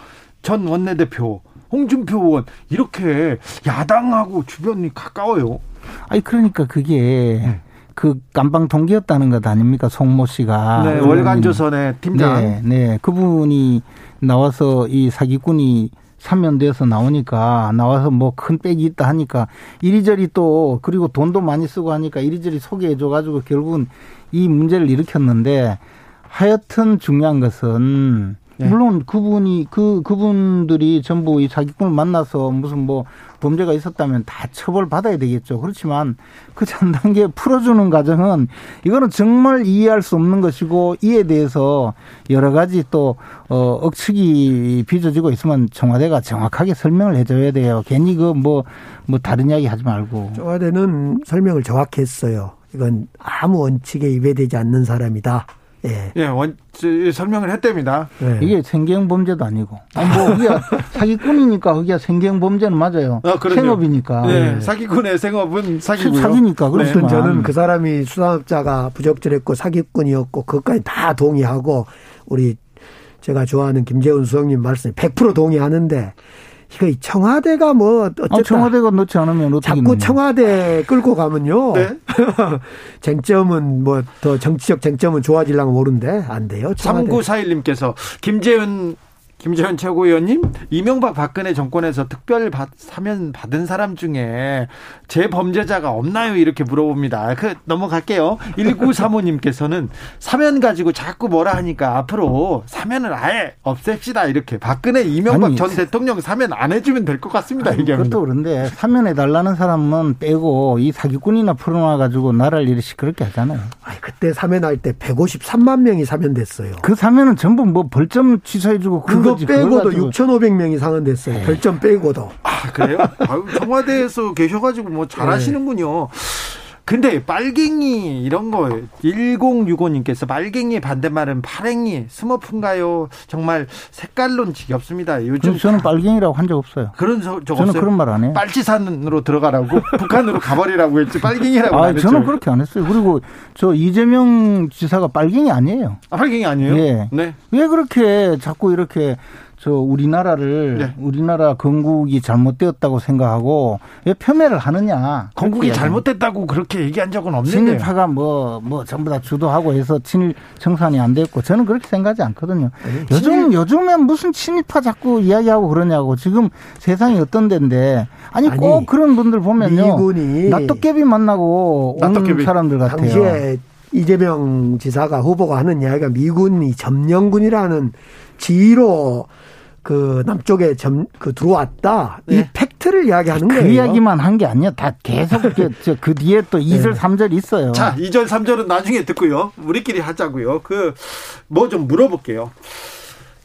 전 원내대표, 홍준표 의원 이렇게 야당하고 주변이 가까워요. 아니 그러니까 그게 네. 그 깜방 동기였다는 것 아닙니까? 송모 씨가. 네, 월간조선의 팀장. 네, 네. 그분이 나와서 이 사기꾼이 사면돼서 나오니까 나와서 뭐큰 빽이 있다 하니까 이리저리 또 그리고 돈도 많이 쓰고 하니까 이리저리 소개해 줘 가지고 결국은 이 문제를 일으켰는데 하여튼 중요한 것은 네. 물론 그분이 그 그분들이 전부 이 사기꾼을 만나서 무슨 뭐 범죄가 있었다면 다 처벌 받아야 되겠죠. 그렇지만 그 전 단계 풀어주는 과정은 이거는 정말 이해할 수 없는 것이고 이에 대해서 여러 가지 또 어, 억측이 빚어지고 있으면 청와대가 정확하게 설명을 해줘야 돼요. 괜히 그 뭐뭐 뭐 다른 이야기 하지 말고. 청와대는 설명을 정확히 했어요. 이건 아무 원칙에 위배되지 않는 사람이다. 예. 예, 원, 설명을 했답니다. 예. 이게 생계형 범죄도 아니고. 아, 뭐, 그게 사기꾼이니까 그게 생계형 범죄는 맞아요. 아, 생업이니까. 네. 예. 사기꾼의 생업은 사기고요. 사기니까. 그렇지만. 네. 저는 그 사람이 수사업자가 부적절했고 사기꾼이었고 그것까지 다 동의하고 우리 제가 좋아하는 김재훈 수석님 말씀에 100% 동의하는데 이거 청와대가 뭐 어쨌든 아, 청와대가 넣지 않으면 어떻게 자꾸 청와대 끌고 가면요. 네? 쟁점은 뭐 더 정치적 쟁점은 좋아질랑가 모르는데 안 돼요. 청와대. 3941님께서 김재은 김재현 최고위원님, 이명박 박근혜 정권에서 특별 사면 받은 사람 중에 재범죄자가 없나요? 이렇게 물어봅니다. 그 넘어갈게요. 1935님께서는 사면 가지고 자꾸 뭐라 하니까 앞으로 사면을 아예 없앱시다. 이렇게 박근혜 이명박 아니, 전 대통령 사면 안 해주면 될 것 같습니다. 아니, 그것도 그런데 사면해 달라는 사람은 빼고 이 사기꾼이나 풀어놔 가지고 나라를 이렇게 시끄럽게 하잖아요. 아니, 그때 사면할 때 153만 명이 사면됐어요. 그 사면은 전부 뭐 벌점 취소해주고 그거 빼고도 6,500명이 상환됐어요. 네. 별점 빼고도. 아, 그래요? 아유, 청와대에서 계셔가지고 뭐 잘하시는군요. 근데 빨갱이 이런 거 1065님께서 빨갱이 반대말은 파랭이 스머프인가요? 정말 색깔론 지겹습니다. 요즘 저는 빨갱이라고 한 적 없어요. 그런 적 저는 없어요? 그런 말 안 해요. 빨치산으로 들어가라고 북한으로 가버리라고 했지 빨갱이라고 아, 저는 그렇게 안 했어요. 그리고 저 이재명 지사가 빨갱이 아니에요. 아, 빨갱이 아니에요? 예. 네. 왜 그렇게 자꾸 이렇게 저 우리나라를 네. 우리나라 건국이 잘못되었다고 생각하고 왜 폄훼를 하느냐? 건국이 잘못됐다고 그렇게 얘기한 적은 없는데 친일파가 뭐뭐 뭐 전부 다 주도하고 해서 친일 청산이 안 됐고 저는 그렇게 생각하지 않거든요. 네. 요즘 친일... 요즘엔 무슨 친일파 자꾸 이야기하고 그러냐고 지금 세상이 어떤 데인데 아니, 아니 꼭 그런 분들 보면요 미군이 낫도깨비 만나고 온 사람들 같아요. 당시에 이재명 지사가 후보가 하는 이야기가 미군이 점령군이라는 지위로 그 남쪽에 점, 그 들어왔다. 네. 이 팩트를 이야기하는 그 거예요. 그 이야기만 한 게 아니야. 다 계속 그, 그 뒤에 또 2절, 네. 3절 있어요. 자, 2절, 3절은 나중에 듣고요. 우리끼리 하자고요. 그, 뭐 좀 물어볼게요.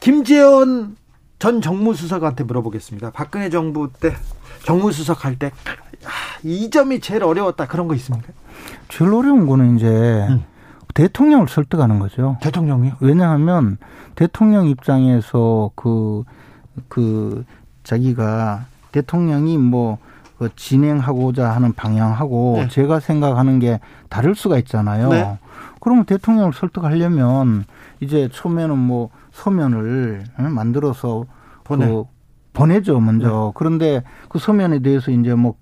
김재원 전 정무수석한테 물어보겠습니다. 박근혜 정부 때, 정무수석 할 때, 이 점이 제일 어려웠다. 그런 거 있습니까? 제일 어려운 거는 이제, 음. 대통령을 설득하는 거죠. 대통령이요? 왜냐하면 대통령 입장에서 그, 그, 자기가 대통령이 뭐, 그 진행하고자 하는 방향하고 네. 제가 생각하는 게 다를 수가 있잖아요. 네. 그러면 대통령을 설득하려면 이제 초면은 뭐 서면을 만들어서 보내. 그 보내죠 먼저. 네. 그런데 그 서면에 대해서 이제 뭐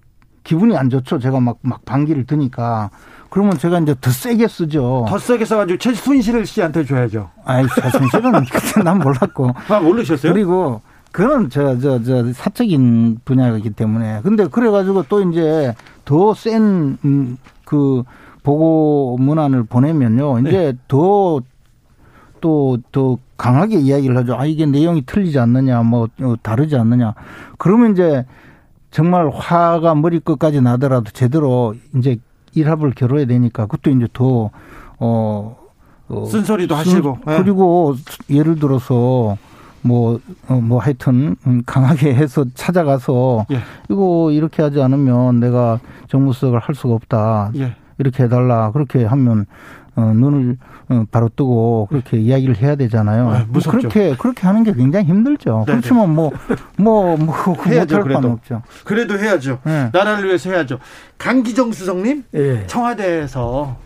기분이 안 좋죠. 제가 막, 막 반기를 드니까. 그러면 제가 이제 더 세게 쓰죠. 더 세게 써가지고 최순실 씨한테 줘야죠. 아이, 최순실은 그때 난 몰랐고. 아, 모르셨어요? 그리고 그건 저, 저, 저, 사적인 분야이기 때문에. 근데 그래가지고 또 이제 더 센, 음, 그, 보고 문안을 보내면요. 이제 네. 더, 또, 더 강하게 이야기를 하죠. 아, 이게 내용이 틀리지 않느냐, 뭐, 어, 다르지 않느냐. 그러면 이제 정말 화가 머리끝까지 나더라도 제대로 이제 일합을 겨뤄야 되니까 그것도 이제 더, 어, 어 쓴소리도 하시고. 네. 그리고 예를 들어서 뭐, 어, 뭐 하여튼 음, 강하게 해서 찾아가서 예. 이거 이렇게 하지 않으면 내가 정무수석을 할 수가 없다. 예. 이렇게 해달라. 그렇게 하면 어, 눈을 어, 바로 뜨고 그렇게 이야기를 해야 되잖아요. 아, 뭐 그렇게 그렇게 하는 게 굉장히 힘들죠. 네네. 그렇지만 뭐 뭐뭐 뭐, 뭐, 해야죠. 그래도 없죠. 그래도 해야죠. 네. 나라를 위해서 해야죠. 강기정 수석님 네. 청와대에서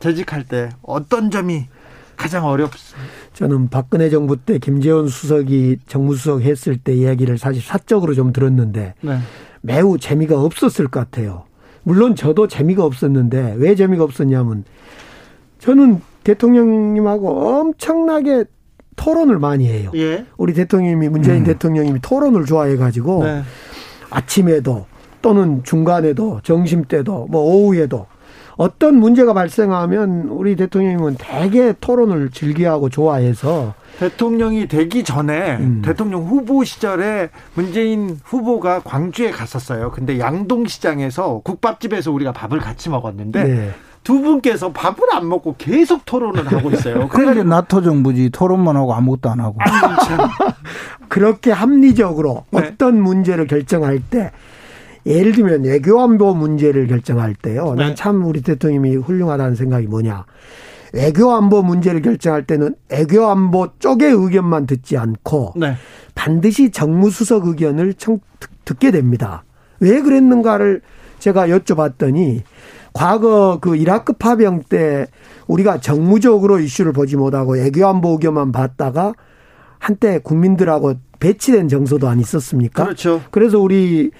재직할 때 어떤 점이 가장 어렵습니다. 저는 박근혜 정부 때 김재원 수석이 정무수석 했을 때 이야기를 사실 사적으로 좀 들었는데 네. 매우 재미가 없었을 것 같아요. 물론 저도 재미가 없었는데 왜 재미가 없었냐면 저는 대통령님하고 엄청나게 토론을 많이 해요. 예. 우리 대통령님이 문재인 음. 대통령님이 토론을 좋아해 가지고 네. 아침에도 또는 중간에도 점심 때도 뭐 오후에도 어떤 문제가 발생하면 우리 대통령님은 대개 토론을 즐겨하고 좋아해서 대통령이 되기 전에 음. 대통령 후보 시절에 문재인 후보가 광주에 갔었어요. 근데 양동시장에서 국밥집에서 우리가 밥을 같이 먹었는데 네. 두 분께서 밥을 안 먹고 계속 토론을 하고 있어요. 그런데 나토 정부지 토론만 하고 아무것도 안 하고. 그렇게 합리적으로 네. 어떤 문제를 결정할 때 예를 들면 외교안보 문제를 결정할 때요. 네. 난참 우리 대통령이 훌륭하다는 생각이 뭐냐. 외교안보 문제를 결정할 때는 외교안보 쪽의 의견만 듣지 않고 네. 반드시 정무수석 의견을 청, 듣게 됩니다. 왜 그랬는가를 제가 여쭤봤더니 과거 그 이라크 파병 때 우리가 정무적으로 이슈를 보지 못하고 외교안보 의견만 봤다가 한때 국민들하고 배치된 정서도 안 있었습니까? 그렇죠. 그래서 우리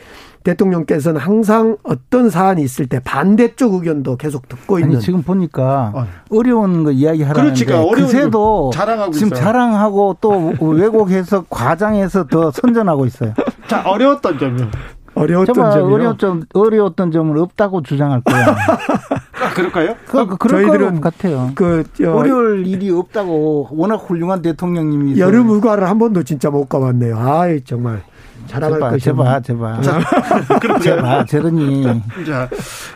대통령께서는 항상 어떤 사안이 있을 때 반대쪽 의견도 계속 듣고 있는. 아니, 지금 보니까 어. 어려운 거 이야기하라는데 그러니까 그새도 자랑하고 지금 있어요. 자랑하고 또 왜곡해서 과장해서 더 선전하고 있어요. 자 어려웠던 점이요. 어려웠던 점이 어려웠던 어려웠던 점은 없다고 주장할 거야. 아, 그럴까요? 그, 그 그럴 저희들은 같아요. 그 저, 어려울 일이 없다고 워낙 훌륭한 대통령님이 여름 휴가를 한 번도 진짜 못 가봤네요. 아이 정말. 자랑할 제발, 제발, 제발. 자, 제발, 제르니. 자,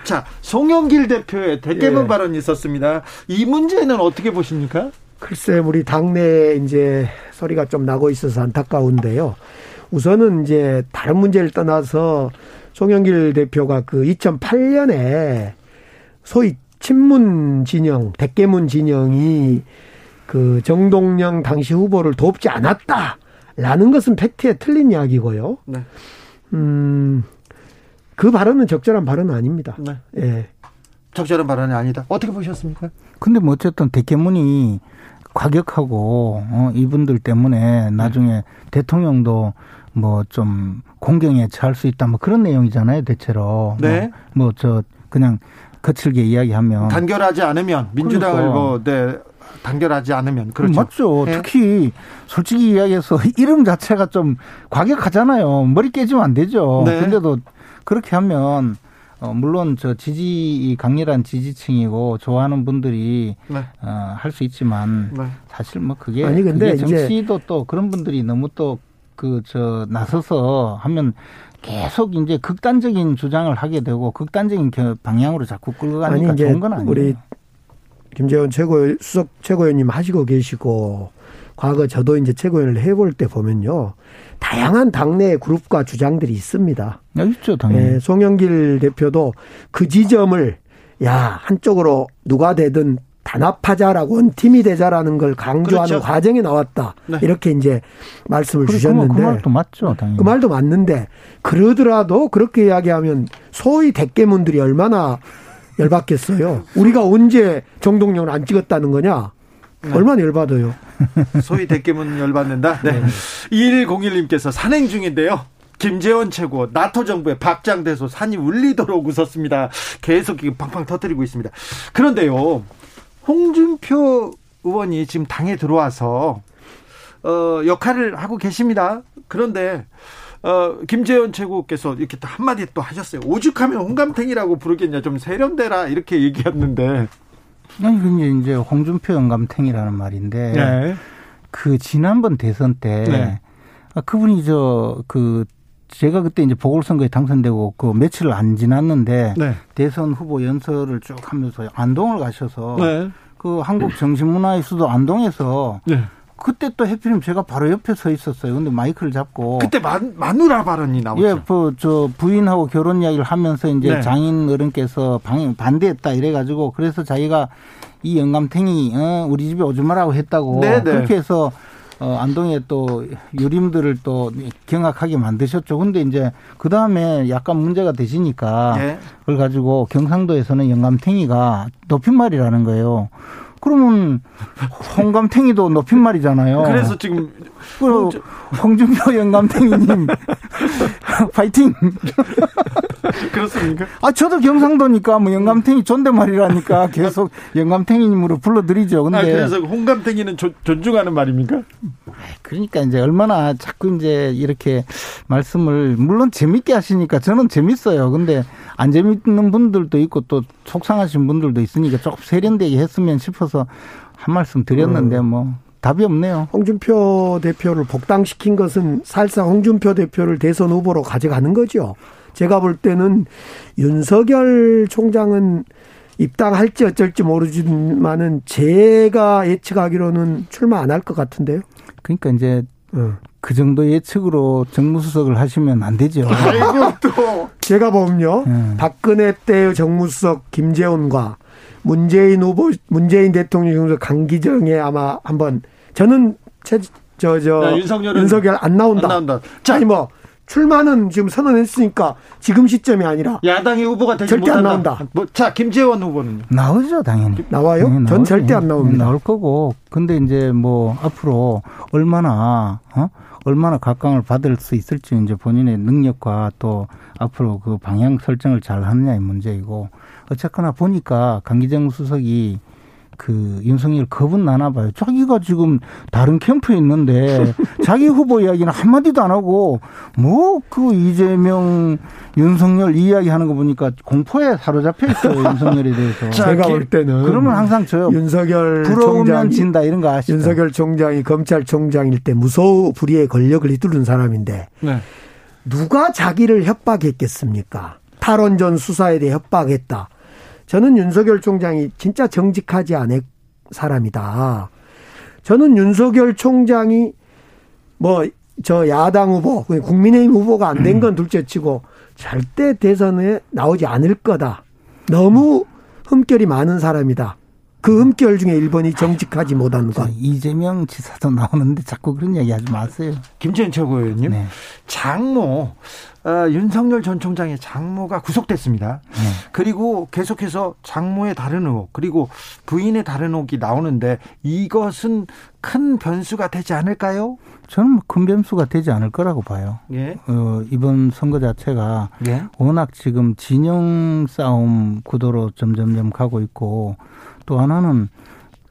자, 송영길 대표의 대개문 예. 발언이 있었습니다. 이 문제는 어떻게 보십니까? 글쎄, 우리 당내에 이제 소리가 좀 나고 있어서 안타까운데요. 우선은 이제 다른 문제를 떠나서 송영길 대표가 그 2008년에 소위 친문 진영, 대깨문 진영이 그 정동영 당시 후보를 돕지 않았다라는 것은 팩트에 틀린 이야기고요. 네. 음, 그 발언은 적절한 발언은 아닙니다. 네. 예. 적절한 발언이 아니다. 어떻게 보셨습니까? 근데 뭐 어쨌든 대깨문이 과격하고 어, 이분들 때문에 나중에 네. 대통령도 뭐 좀 공경에 처할 수 있다 뭐 그런 내용이잖아요 대체로 네. 뭐저 뭐 그냥 거칠게 이야기하면 단결하지 않으면 민주당을 그러니까. 뭐네 단결하지 않으면 그렇죠. 맞죠. 네. 특히 솔직히 이야기해서 이름 자체가 좀 과격하잖아요. 머리 깨지면 안 되죠. 네. 근데도 그렇게 하면 어, 물론 저 지지 강렬한 지지층이고 좋아하는 분들이 네. 어, 할 수 있지만 네. 사실 뭐 그게 아니 근데 그게 정치도 또 그런 분들이 너무 또 그 저 나서서 하면 계속 이제 극단적인 주장을 하게 되고 극단적인 방향으로 자꾸 끌고 가니까 아니, 좋은 건 아니에요. 우리 김재원 최고 수석 최고위원님 하시고 계시고 과거 저도 이제 최고위원을 해볼 때 보면요. 다양한 당내 그룹과 주장들이 있습니다. 아, 있죠, 당연히. 예, 송영길 대표도 그 지점을 야, 한쪽으로 누가 되든 단합하자라고 원팀이 되자라는 걸 강조하는 그렇죠. 과정이 나왔다. 네. 이렇게 이제 말씀을 그 주셨는데 그 말도 맞죠, 당연히. 그 말도 맞는데 그러더라도 그렇게 이야기하면 소위 대깨문들이 얼마나 열받겠어요. 우리가 언제 정동영을 안 찍었다는 거냐? 네. 얼마나 열받아요. 소위 대깨문 열받는다. 네. 네. 2101님께서 산행 중인데요. 김재원 최고 나토 정부의 박장대소 산이 울리도록 웃었습니다. 계속 팡팡 터뜨리고 있습니다. 그런데요. 홍준표 의원이 지금 당에 들어와서 어, 역할을 하고 계십니다. 그런데 어, 김재원 최고께서 이렇게 또 한마디 또 하셨어요. 오죽하면 홍감탱이라고 부르겠냐, 좀 세련되라 이렇게 얘기했는데. 아니 근데 이제 홍준표 영감탱이라는 말인데 네. 그 지난번 대선 때 네. 아, 그분이 저 그 제가 그때 이제 보궐선거에 당선되고 그 며칠 안 지났는데 네. 대선 후보 연설을 쭉 하면서 안동을 가셔서 네. 그 한국 정신문화의 수도 안동에서 네. 그때 또 해피님 제가 바로 옆에 서 있었어요. 근데 마이크를 잡고 그때 마, 마누라 발언이 나오죠. 예, 그 저 부인하고 결혼 이야기를 하면서 이제 네. 장인 어른께서 방, 반대했다 이래가지고 그래서 자기가 이 영감탱이 어, 우리 집에 오지 말라고 했다고 네, 네. 그렇게 해서 어, 안동에 또 유림들을 또 경악하게 만드셨죠. 근데 이제 그 다음에 약간 문제가 되시니까 예. 그걸 가지고 경상도에서는 영감탱이가 높임말이라는 거예요. 그러면 홍감탱이도 높임말이잖아요. 그래서 지금 그 홍준표 영감탱이님 파이팅. 그렇습니까? 아 저도 경상도니까 뭐 영감탱이 존댓말이라니까 계속 영감탱이님으로 불러드리죠. 근데 아, 그래서 홍감탱이는 조- 존중하는 말입니까? 그러니까 이제 얼마나 자꾸 이제 이렇게 말씀을 물론 재밌게 하시니까 저는 재밌어요. 근데 안 재밌는 분들도 있고 또 속상하신 분들도 있으니까 조금 세련되게 했으면 싶어서 한 말씀 드렸는데 뭐 답이 없네요. 홍준표 대표를 복당시킨 것은 사실상 홍준표 대표를 대선 후보로 가져가는 거죠. 제가 볼 때는 윤석열 총장은 입당할지 어쩔지 모르지만은 제가 예측하기로는 출마 안 할 것 같은데요. 그러니까 이제 어. 그 정도 예측으로 정무수석을 하시면 안 되죠. 아이고 또 제가 보면요. 음. 박근혜 때의 정무수석 김재원과 문재인 후보 문재인 대통령 중에서 강기정에 아마 한번 저는 저저 야, 윤석열은 윤석열 안 나온다. 안 나온다. 자, 아니 뭐 출마는 지금 선언했으니까 지금 시점이 아니라 야당의 후보가 되지 절대 안 못한다. 나온다. 뭐, 자, 김재원 후보는요. 나오죠, 당연히. 나와요? 네, 전 나올- 절대 안 나옵니다. 네, 나올 거고. 근데 이제 뭐 앞으로 얼마나 어? 얼마나 각광을 받을 수 있을지 이제 본인의 능력과 또 앞으로 그 방향 설정을 잘 하느냐의 문제이고 어쨌거나 보니까 강기정 수석이 그 윤석열 겁은 나나 봐요. 자기가 지금 다른 캠프에 있는데 자기 후보 이야기는 한마디도 안 하고 뭐 그 이재명 윤석열 이야기 하는 거 보니까 공포에 사로잡혀 있어요. 윤석열에 대해서. 자, 제가 기- 볼 때는 그러면 항상 저요. 윤석열 부러우면 총장이 진다 이런 거 아시죠? 윤석열 총장이 검찰총장일 때 무서우 불의의 권력을 휘두른 사람인데 네. 누가 자기를 협박했겠습니까? 탈원전 수사에 대해 협박했다. 저는 윤석열 총장이 진짜 정직하지 않은 사람이다. 저는 윤석열 총장이 뭐 저 야당 후보, 국민의힘 후보가 안 된 건 둘째치고 절대 대선에 나오지 않을 거다. 너무 흠결이 많은 사람이다. 그 흠결 중에 1번이 정직하지 못한 저 것. 이재명 지사도 나오는데 자꾸 그런 얘기 하지 마세요. 김재현 최고위원님. 네. 장모, 어, 윤석열 전 총장의 장모가 구속됐습니다. 네. 그리고 계속해서 장모의 다른 의혹, 그리고 부인의 다른 의혹이 나오는데 이것은 큰 변수가 되지 않을까요? 저는 뭐큰 변수가 되지 않을 거라고 봐요. 예. 어, 이번 선거 자체가 예. 워낙 지금 진영 싸움 구도로 점점점 가고 있고 또 하나는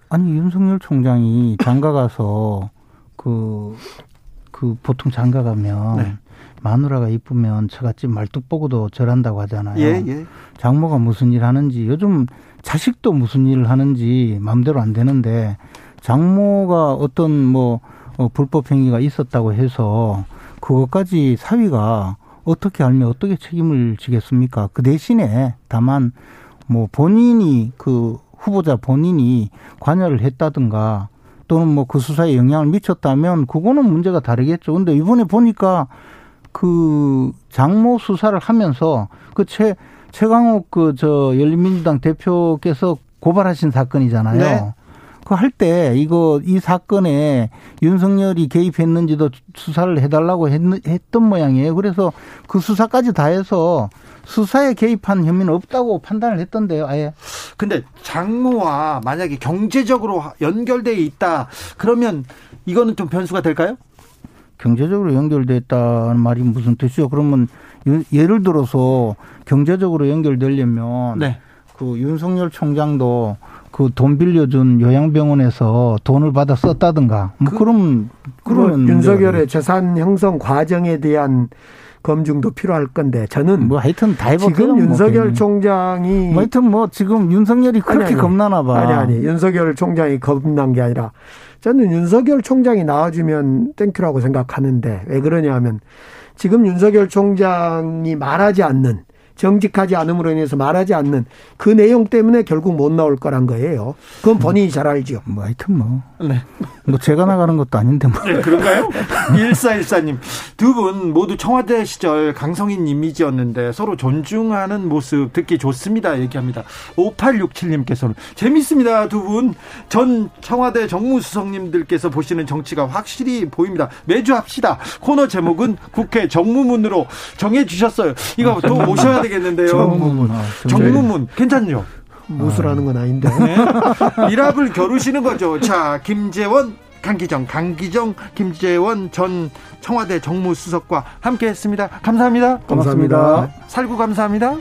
아니 윤석열 총장이 장가 가서 그, 그 보통 장가 가면 네. 마누라가 이쁘면 저같이 말뚝 보고도 절한다고 하잖아요. 예, 예. 장모가 무슨 일 하는지 요즘 자식도 무슨 일을 하는지 마음대로 안 되는데 장모가 어떤 뭐 어, 불법 행위가 있었다고 해서 그것까지 사위가 어떻게 알면 어떻게 책임을 지겠습니까? 그 대신에 다만 뭐 본인이 그 후보자 본인이 관여를 했다든가 또는 뭐 그 수사에 영향을 미쳤다면 그거는 문제가 다르겠죠. 근데 이번에 보니까 그 장모 수사를 하면서 그 최, 최강욱 그 저 열린민주당 대표께서 고발하신 사건이잖아요. 네. 그 할 때 이거 이 사건에 윤석열이 개입했는지도 수사를 해달라고 했, 했던 모양이에요. 그래서 그 수사까지 다 해서 수사에 개입한 혐의는 없다고 판단을 했던데요. 아예. 근데 장모와 만약에 경제적으로 연결돼 있다 그러면 이거는 좀 변수가 될까요? 경제적으로 연결됐다는 말이 무슨 뜻이요? 그러면 유- 예를 들어서 경제적으로 연결되려면 네. 그 윤석열 총장도 그 돈 빌려준 요양병원에서 돈을 받아 썼다든가 뭐 그, 럼 그리고 그러면 윤석열의 재산 형성 과정에 대한 검증도 필요할 건데 저는 뭐 하여튼 다 해볼게요. 지금 뭐 윤석열 괜히. 총장이 뭐 하여튼 뭐 지금 윤석열이 그렇게 아니, 아니. 겁나나 봐. 아니 아니 윤석열 총장이 겁난 게 아니라 저는 윤석열 총장이 나와주면 thank you라고 생각하는데 왜 그러냐면 지금 윤석열 총장이 말하지 않는 정직하지 않음으로 인해서 말하지 않는 그 내용 때문에 결국 못 나올 거란 거예요. 그건 본인이 잘 알죠. 뭐 하여튼 뭐 네. 뭐 제가 나가는 것도 아닌데 뭐. 네, 그런가요? 1414님. 두 분 모두 청와대 시절 강성인 이미지였는데 서로 존중하는 모습 듣기 좋습니다. 얘기합니다. 5867님께서는 재밌습니다. 두 분. 전 청와대 정무수석님들께서 보시는 정치가 확실히 보입니다. 매주 합시다. 코너 제목은 국회 정무문으로 정해 주셨어요. 이거 또 모셔야 되겠는데요. 정무문. 아, 정무문. 괜찮죠? 무술하는 건 아닌데. 네. 일합을 겨루시는 거죠. 자, 김재원, 강기정, 강기정, 김재원 전 청와대 정무수석과 함께 했습니다. 감사합니다. 감사합니다. 살구 감사합니다.